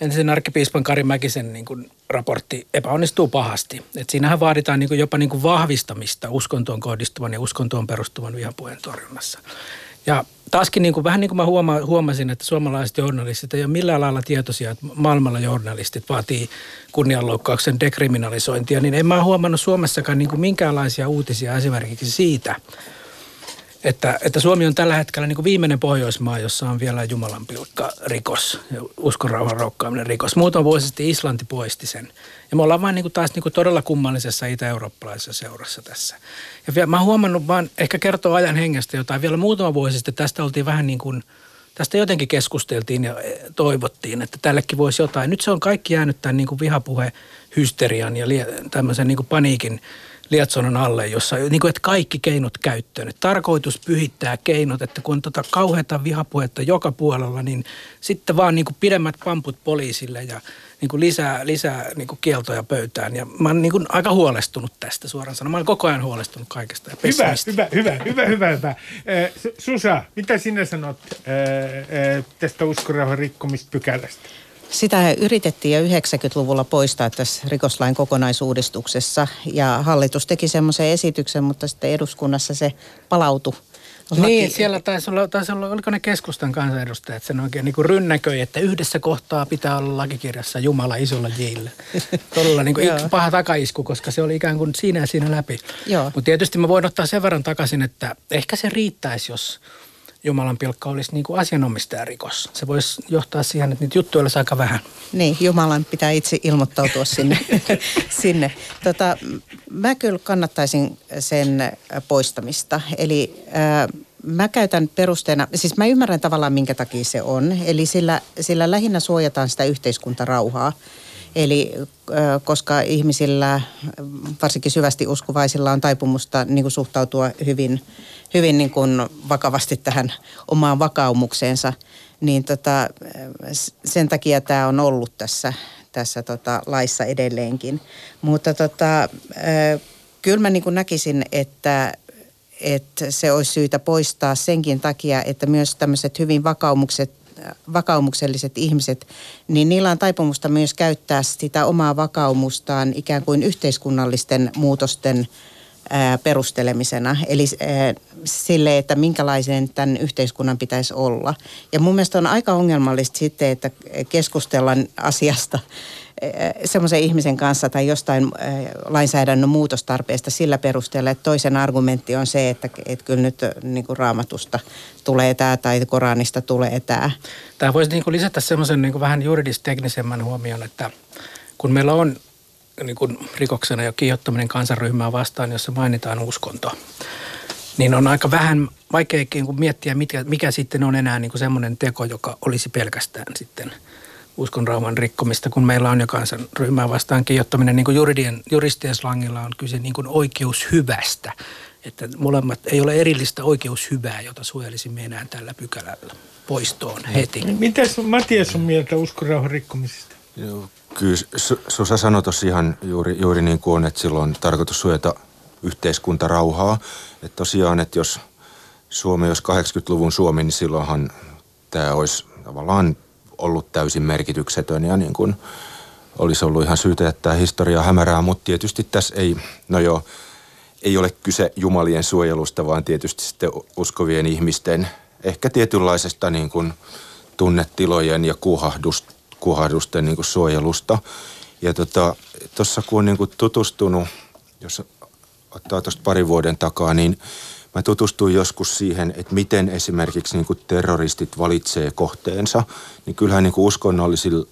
entisen arkkipiispan Kari Mäkisen niin kuin raportti epäonnistuu pahasti. Et siinähän vaaditaan niin kuin jopa niin kuin vahvistamista uskontoon kohdistuvan ja uskontoon perustuvan vihapuheen torjunnassa. Ja taaskin niin kuin, vähän niin kuin mä huoma, huomasin, että suomalaiset journalistit ei ole millään lailla tietoisia, että maailmalla journalistit vaatii kunnianloukkauksen dekriminalisointia, niin en mä huomannut Suomessakaan niin kuin minkäänlaisia uutisia esimerkiksi siitä, että, että Suomi on tällä hetkellä niin kuin viimeinen Pohjoismaa, jossa on vielä Jumalan pilkka rikos, uskonrauhan roukkaaminen rikos. Muutama vuosi sitten Islanti poisti sen. Ja me ollaan vaan niin kuin taas niin kuin todella kummallisessa itä-eurooppalaisessa seurassa tässä. Ja vielä, mä oon huomannut vaan, ehkä kertoo ajan hengestä jotain, vielä muutama vuosi sitten tästä oltiin vähän niin kuin, tästä jotenkin keskusteltiin ja eh, toivottiin, että tällekin voisi jotain. Nyt se on kaikki jäänyt tämän niin kuin vihapuhe hysterian ja tämmöisen niin kuin paniikin lietsonnan alle, jossa niin kuin, että kaikki keinot käyttöön. Että tarkoitus pyhittää keinot, että kun on tota kauheata vihapuhetta joka puolella, niin sitten vaan niin kuin pidemmät pamput poliisille ja niin kuin lisää, lisää niin kuin kieltoja pöytään. Ja mä oon niin kuin aika huolestunut tästä suoraan sanoen. Mä olen koko ajan huolestunut kaikesta ja Hyvä, hyvä, hyvä, hyvä, hyvä, hyvä. Su- Susa, mitä sinä sanot tästä uskonrauhan rikkomispykälästä? Sitä yritettiin jo 90-luvulla poistaa tässä rikoslain kokonaisuudistuksessa ja hallitus teki semmoisen esityksen, mutta sitten eduskunnassa se palautui. Niin, siellä taisi olla, taisi olla, oliko ne keskustan kansanedustajat sen oikein niin kuin rynnäköi, että yhdessä kohtaa pitää olla lakikirjassa Jumala isolla jillä. Todella niin kuin paha takaisku, koska se oli ikään kuin siinä ja siinä läpi. Mutta tietysti mä voin ottaa sen verran takaisin, että ehkä se riittäisi, jos Jumalan pilkka olisi niin kuin asianomistajarikos. Se voisi johtaa siihen, että niitä juttuja olisi aika vähän. Niin, Jumalan pitää itse ilmoittautua sinne. sinne. Tota, mä kyllä kannattaisin sen poistamista. Eli äh, mä käytän perusteena, siis mä ymmärrän tavallaan minkä takia se on. Eli sillä, sillä lähinnä suojataan sitä yhteiskuntarauhaa. Eli koska ihmisillä, varsinkin syvästi uskovaisilla, on taipumusta niin kuin suhtautua hyvin, hyvin niin kuin vakavasti tähän omaan vakaumukseensa, niin tota, sen takia tämä on ollut tässä, tässä tota laissa edelleenkin. Mutta tota, kyllä mä niin kuin näkisin, että että se olisi syytä poistaa senkin takia, että myös tämmöiset hyvin vakaumukset, vakaumukselliset ihmiset, niin niillä on taipumusta myös käyttää sitä omaa vakaumustaan ikään kuin yhteiskunnallisten muutosten ää, perustelemisena. Eli ää, sille, että minkälaisen tämän yhteiskunnan pitäisi olla. Ja mun mielestä on aika ongelmallista sitten, että keskustellaan asiasta semmoisen ihmisen kanssa tai jostain äh, lainsäädännön muutostarpeesta sillä perusteella, että toisen argumentti on se, että, että kyllä nyt äh, niin kuin raamatusta tulee tämä tai Koranista tulee tämä. Tämä voisi niin kuin lisätä semmoisen niin vähän juridisteknisemmän huomion, että kun meillä on niin kuin rikoksena jo kiihottaminen kansanryhmää vastaan, jossa mainitaan uskonto, niin on aika vähän vaikea niin kuin miettiä, mikä, mikä sitten on enää niin kuin semmoinen teko, joka olisi pelkästään sitten uskonrauhan rikkomista, kun meillä on jo kansanryhmää vastaan kiihottaminen, niin kuin juridien, juristien slangilla on kyse niin kuin oikeushyvästä, että molemmat ei ole erillistä oikeushyvää, jota suojelisimme enää tällä pykälällä poistoon heti. Mitäs Matias on mieltä uskonrauhan rikkomisesta? Joo, Kyllä Su- Susa sanoi tuossa ihan juuri, juuri niin kuin on, että silloin on tarkoitus suojata yhteiskuntarauhaa. Että tosiaan, että jos Suomi olisi 80-luvun Suomi, niin silloinhan tämä olisi tavallaan ollut täysin merkityksetön ja niin kuin olisi ollut ihan syytä jättää historiaa hämärää, mutta tietysti tässä ei, no joo, ei ole kyse jumalien suojelusta, vaan tietysti sitten uskovien ihmisten ehkä tietynlaisesta niin kuin tunnetilojen ja kuhahdus, kuhahdusten niin kuin suojelusta. Ja tuossa tota, kun on niin kuin tutustunut, jos ottaa tuosta parin vuoden takaa, niin mä tutustuin joskus siihen, että miten esimerkiksi niin kuin terroristit valitsee kohteensa. Niin kyllähän niin kuin uskonnollisilla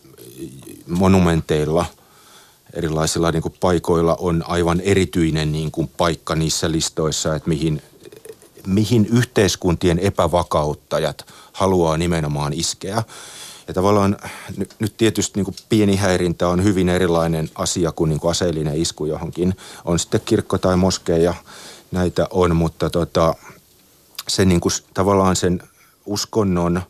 monumenteilla – erilaisilla niin kuin paikoilla on aivan erityinen niin kuin paikka niissä listoissa, että mihin, mihin yhteiskuntien epävakauttajat haluaa nimenomaan iskeä. Ja tavallaan nyt, nyt tietysti niin pieni häirintä on hyvin erilainen asia kuin, niin kuin aseellinen isku johonkin. On sitten kirkko tai moskeja, näitä on, mutta tota, se niin kuin, tavallaan sen uskonnon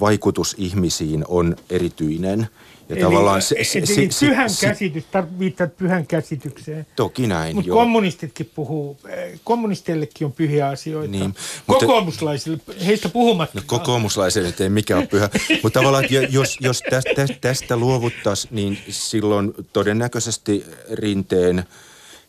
vaikutus ihmisiin on erityinen. Ja Eli, tavallaan se, se, se, se, pyhän se, käsitys, viittaat pyhän käsitykseen. Toki näin, Mutta kommunistitkin puhuu, eh, kommunisteillekin on pyhiä asioita. Niin, Kokoomuslaisille, heistä puhumatta. No kokoomuslaisille ei mikään ole pyhä. mutta tavallaan, jos, jos tästä, tästä luovuttaisiin, niin silloin todennäköisesti rinteen –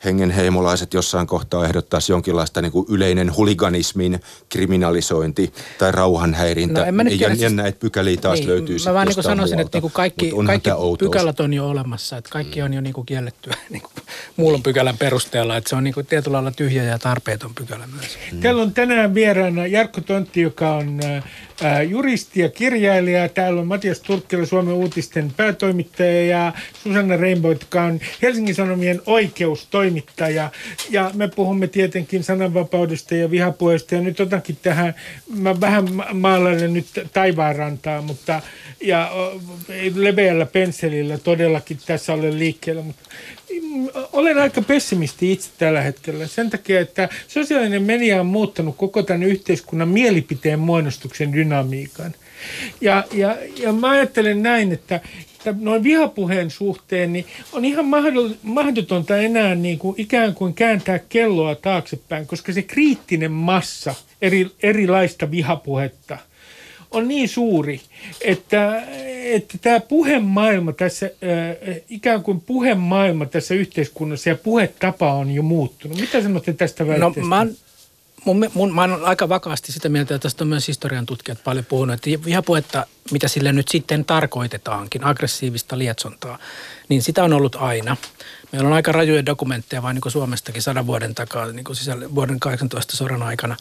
hengenheimolaiset jossain kohtaa ehdottaisi jonkinlaista niin kuin yleinen huliganismin kriminalisointi tai rauhanhäirintä. No, en mä nyt ja, ja näitä pykäliä taas niin, löytyy Mä vaan niin sanoisin, muualta. että niin kaikki, kaikki pykälät on jo olemassa, että kaikki on jo niin kuin kiellettyä niin kuin muulon pykälän perusteella, että se on niin kuin tietyllä lailla tyhjä ja tarpeeton pykälä myös. Mm. Täällä on tänään vieraana Jarkko Tontti, joka on äh, juristi ja kirjailija. Täällä on Matias Turkkila, Suomen uutisten päätoimittaja ja Susanna Rainbow, joka on Helsingin Sanomien oikeustoimittaja. Ja me puhumme tietenkin sananvapaudesta ja vihapuheesta. Ja nyt otankin tähän, mä vähän maalailen nyt taivaanrantaa, mutta ja leveällä pensselillä todellakin tässä olen liikkeellä. Mutta olen aika pessimisti itse tällä hetkellä sen takia, että sosiaalinen media on muuttanut koko tämän yhteiskunnan mielipiteen muodostuksen dynamiikan. Ja, ja, ja mä ajattelen näin, että, että noin vihapuheen suhteen niin on ihan mahdotonta enää niin kuin ikään kuin kääntää kelloa taaksepäin, koska se kriittinen massa eri, erilaista vihapuhetta – on niin suuri, että, että tämä puhemaailma tässä, ikään kuin puhemaailma tässä yhteiskunnassa ja puhetapa on jo muuttunut. Mitä sanotte tästä väitteestä? No, mä mun, mun, mä oon aika vakaasti sitä mieltä, että tästä on myös historian tutkijat paljon puhunut, että vihapuhetta, mitä sille nyt sitten tarkoitetaankin, aggressiivista lietsontaa, niin sitä on ollut aina. Meillä on aika rajuja dokumentteja vain niin Suomestakin sadan vuoden takaa, niin kuin sisällä, vuoden 18 sodan aikana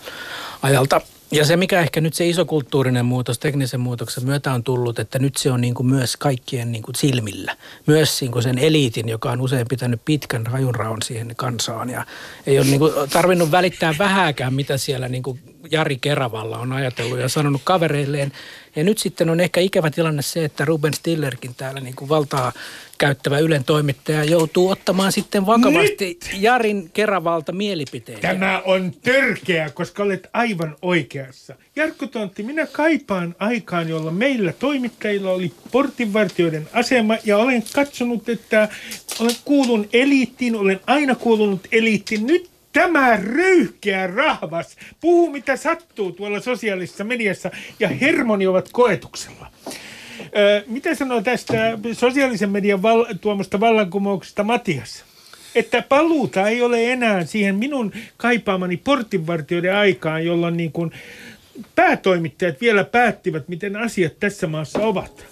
ajalta. Ja se, mikä ehkä nyt se iso kulttuurinen muutos teknisen muutoksen myötä on tullut, että nyt se on niin kuin myös kaikkien niin kuin silmillä. Myös niin kuin sen eliitin, joka on usein pitänyt pitkän rajun raun siihen kansaan. Ja ei ole niin kuin tarvinnut välittää vähääkään, mitä siellä niin kuin Jari Keravalla on ajatellut ja sanonut kavereilleen. Ja nyt sitten on ehkä ikävä tilanne se, että Ruben Stillerkin täällä niin kuin valtaa käyttävä Ylen toimittaja joutuu ottamaan sitten vakavasti Nyt. Jarin Keravalta mielipiteitä. Tämä on törkeä, koska olet aivan oikeassa. Jarkko Tontti, minä kaipaan aikaan, jolloin meillä toimittajilla oli portinvartijoiden asema ja olen katsonut, että olen kuulun eliittiin, olen aina kuulunut eliittiin. Nyt Tämä röyhkeä rahvas puhuu mitä sattuu tuolla sosiaalisessa mediassa ja hermoni ovat koetuksella. Mitä sanoo tästä sosiaalisen median val- tuomasta vallankumouksesta Matias? Että paluuta ei ole enää siihen minun kaipaamani portinvartijoiden aikaan, jolloin niin kuin päätoimittajat vielä päättivät, miten asiat tässä maassa ovat.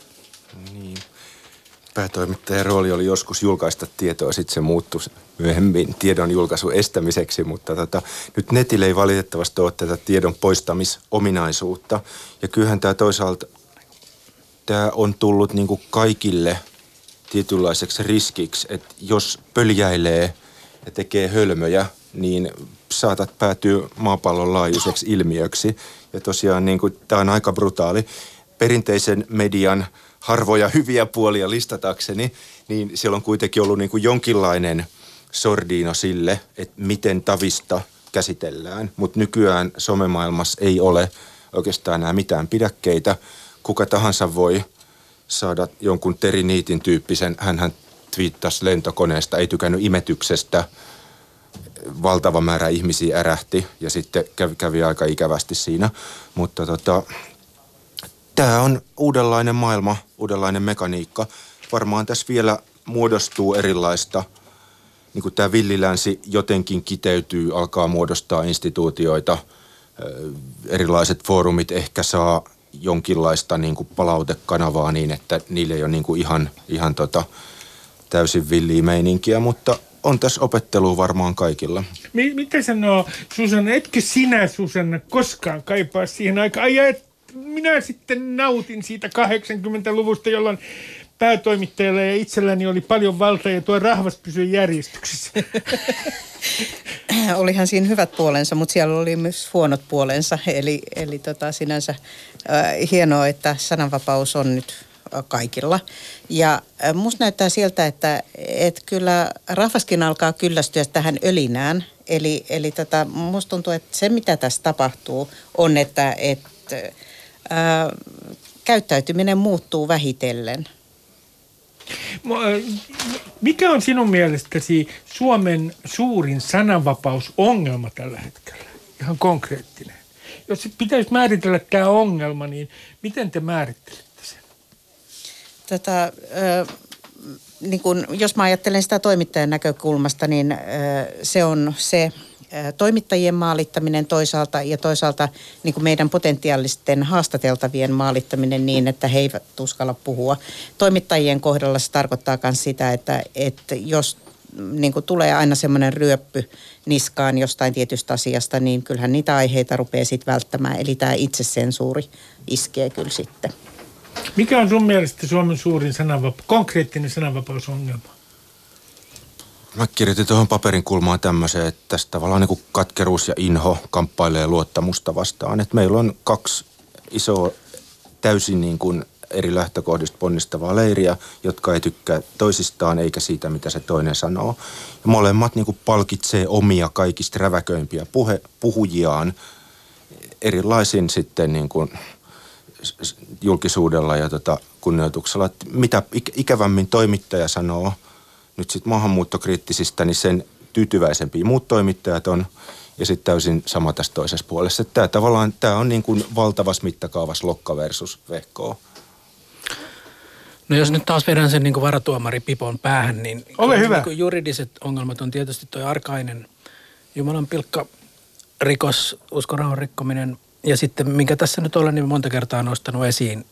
Niin päätoimittajan rooli oli joskus julkaista tietoa, sitten se muuttui myöhemmin tiedon julkaisu estämiseksi, mutta tota, nyt netille ei valitettavasti ole tätä tiedon poistamisominaisuutta. Ja kyllähän tämä toisaalta tämä on tullut niin kuin kaikille tietynlaiseksi riskiksi, että jos pöljäilee ja tekee hölmöjä, niin saatat päätyä maapallon laajuiseksi ilmiöksi. Ja tosiaan niin kuin, tämä on aika brutaali. Perinteisen median – harvoja hyviä puolia listatakseni, niin siellä on kuitenkin ollut niin kuin jonkinlainen sordiino sille, että miten tavista käsitellään. Mutta nykyään somemaailmassa ei ole oikeastaan enää mitään pidäkkeitä. Kuka tahansa voi saada jonkun teriniitin tyyppisen, hän twiittasi lentokoneesta, ei tykännyt imetyksestä, valtava määrä ihmisiä ärähti ja sitten kävi, kävi aika ikävästi siinä. Mutta tota, Tämä on uudenlainen maailma, uudenlainen mekaniikka. Varmaan tässä vielä muodostuu erilaista, niin kuin tämä villilänsi jotenkin kiteytyy, alkaa muodostaa instituutioita, erilaiset foorumit ehkä saa jonkinlaista niin kuin palautekanavaa niin, että niille ei ole niin kuin ihan, ihan tota, täysin villiä meininkiä, mutta on tässä opettelu varmaan kaikilla. Mitä sanoo Susanna, etkö sinä Susanna koskaan kaipaa siihen aikaan? Ai, et minä sitten nautin siitä 80-luvusta, jolloin päätoimittajalla ja itselläni oli paljon valtaa ja tuo rahvas pysyi järjestyksessä. Olihan siinä hyvät puolensa, mutta siellä oli myös huonot puolensa. Eli, eli tota, sinänsä äh, hienoa, että sananvapaus on nyt kaikilla. Ja musta näyttää siltä, että, että kyllä rahvaskin alkaa kyllästyä tähän ölinään. Eli, eli tota, musta tuntuu, että se mitä tässä tapahtuu on, että, että ää, käyttäytyminen muuttuu vähitellen. Mikä on sinun mielestäsi Suomen suurin sananvapausongelma tällä hetkellä? Ihan konkreettinen. Jos pitäisi määritellä tämä ongelma, niin miten te määrittelette sen? Tätä, niin kun, jos mä ajattelen sitä toimittajan näkökulmasta, niin se on se toimittajien maalittaminen toisaalta ja toisaalta niin kuin meidän potentiaalisten haastateltavien maalittaminen niin, että he eivät uskalla puhua. Toimittajien kohdalla se tarkoittaa myös sitä, että, että jos niin kuin tulee aina semmoinen ryöppy niskaan jostain tietystä asiasta, niin kyllähän niitä aiheita rupeaa sitten välttämään. Eli tämä itsesensuuri iskee kyllä sitten. Mikä on sun mielestä Suomen suurin sananvapa- konkreettinen sananvapausongelma? Mä kirjoitin tuohon paperin kulmaan tämmöiseen, että tästä tavallaan niin katkeruus ja inho kamppailee luottamusta vastaan. Että meillä on kaksi isoa täysin niin kuin eri lähtökohdista ponnistavaa leiriä, jotka ei tykkää toisistaan eikä siitä, mitä se toinen sanoo. Ja molemmat niin kuin palkitsee omia kaikista räväköimpiä puhe, puhujiaan erilaisin sitten niin kuin julkisuudella ja tota kunnioituksella. Että mitä ikävämmin toimittaja sanoo nyt sitten maahanmuuttokriittisistä, niin sen tyytyväisempiä muut toimittajat on ja sitten täysin sama tässä toisessa puolessa. Tämä tavallaan tämä on niin kuin valtavas mittakaavas lokka versus vehkoo. No jos nyt taas vedän sen niin kuin varatuomari Pipon päähän, niin Ole hyvä. Niin juridiset ongelmat on tietysti tuo arkainen Jumalan pilkka rikos, uskonrauhan rikkominen ja sitten minkä tässä nyt olen niin monta kertaa nostanut esiin,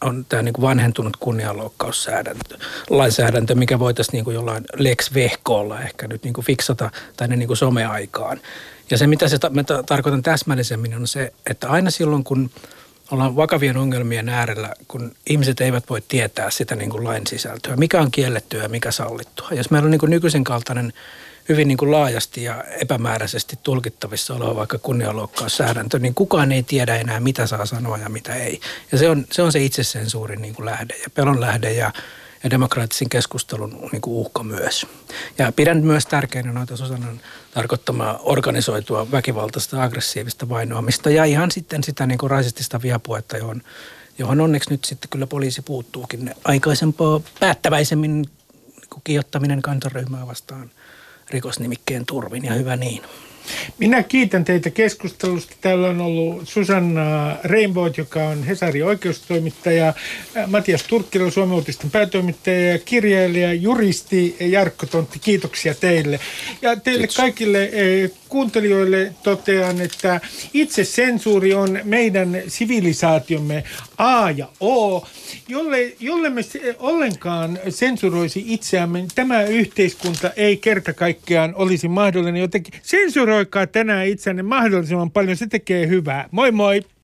on tämä niin vanhentunut kunnianloukkaussäädäntö, lainsäädäntö, mikä voitaisiin niin kuin jollain Lex Vehkoolla ehkä nyt niin kuin fiksata tänne niin kuin someaikaan. Ja se, mitä se ta- mä ta- tarkoitan täsmällisemmin, on se, että aina silloin, kun ollaan vakavien ongelmien äärellä, kun ihmiset eivät voi tietää sitä niin kuin lain sisältöä, mikä on kiellettyä ja mikä sallittua. Jos meillä on niin kuin nykyisen kaltainen hyvin niin kuin laajasti ja epämääräisesti tulkittavissa oleva vaikka kunnianloukkaussäädäntö, niin kukaan ei tiedä enää, mitä saa sanoa ja mitä ei. Ja se on se, on se itsesensuurin niin kuin lähde ja pelon lähde ja, ja demokraattisen keskustelun niin kuin uhka myös. Ja pidän myös tärkeänä noita Susannan tarkoittamaa organisoitua väkivaltaista aggressiivista vainoamista ja ihan sitten sitä niin kuin rasistista vihapuetta, johon, johon onneksi nyt sitten kyllä poliisi puuttuukin aikaisempaa päättäväisemmin niin kuin kiihottaminen kansanryhmää vastaan rikosnimikkeen turvin ja hyvä niin. Minä kiitän teitä keskustelusta. Täällä on ollut Susanna Rainbow, joka on Hesari oikeustoimittaja, Matias Turkkila, Suomen uutisten päätoimittaja ja kirjailija, juristi Jarkko Tontti. Kiitoksia teille. Ja teille Kiitos. kaikille eh, kuuntelijoille totean, että itse sensuuri on meidän sivilisaatiomme A ja O. Jolle, jolle me ollenkaan sensuroisi itseämme, tämä yhteiskunta ei kerta kaikkiaan olisi mahdollinen. Jotenkin sensuroikaa tänään itseänne mahdollisimman paljon, se tekee hyvää. Moi moi!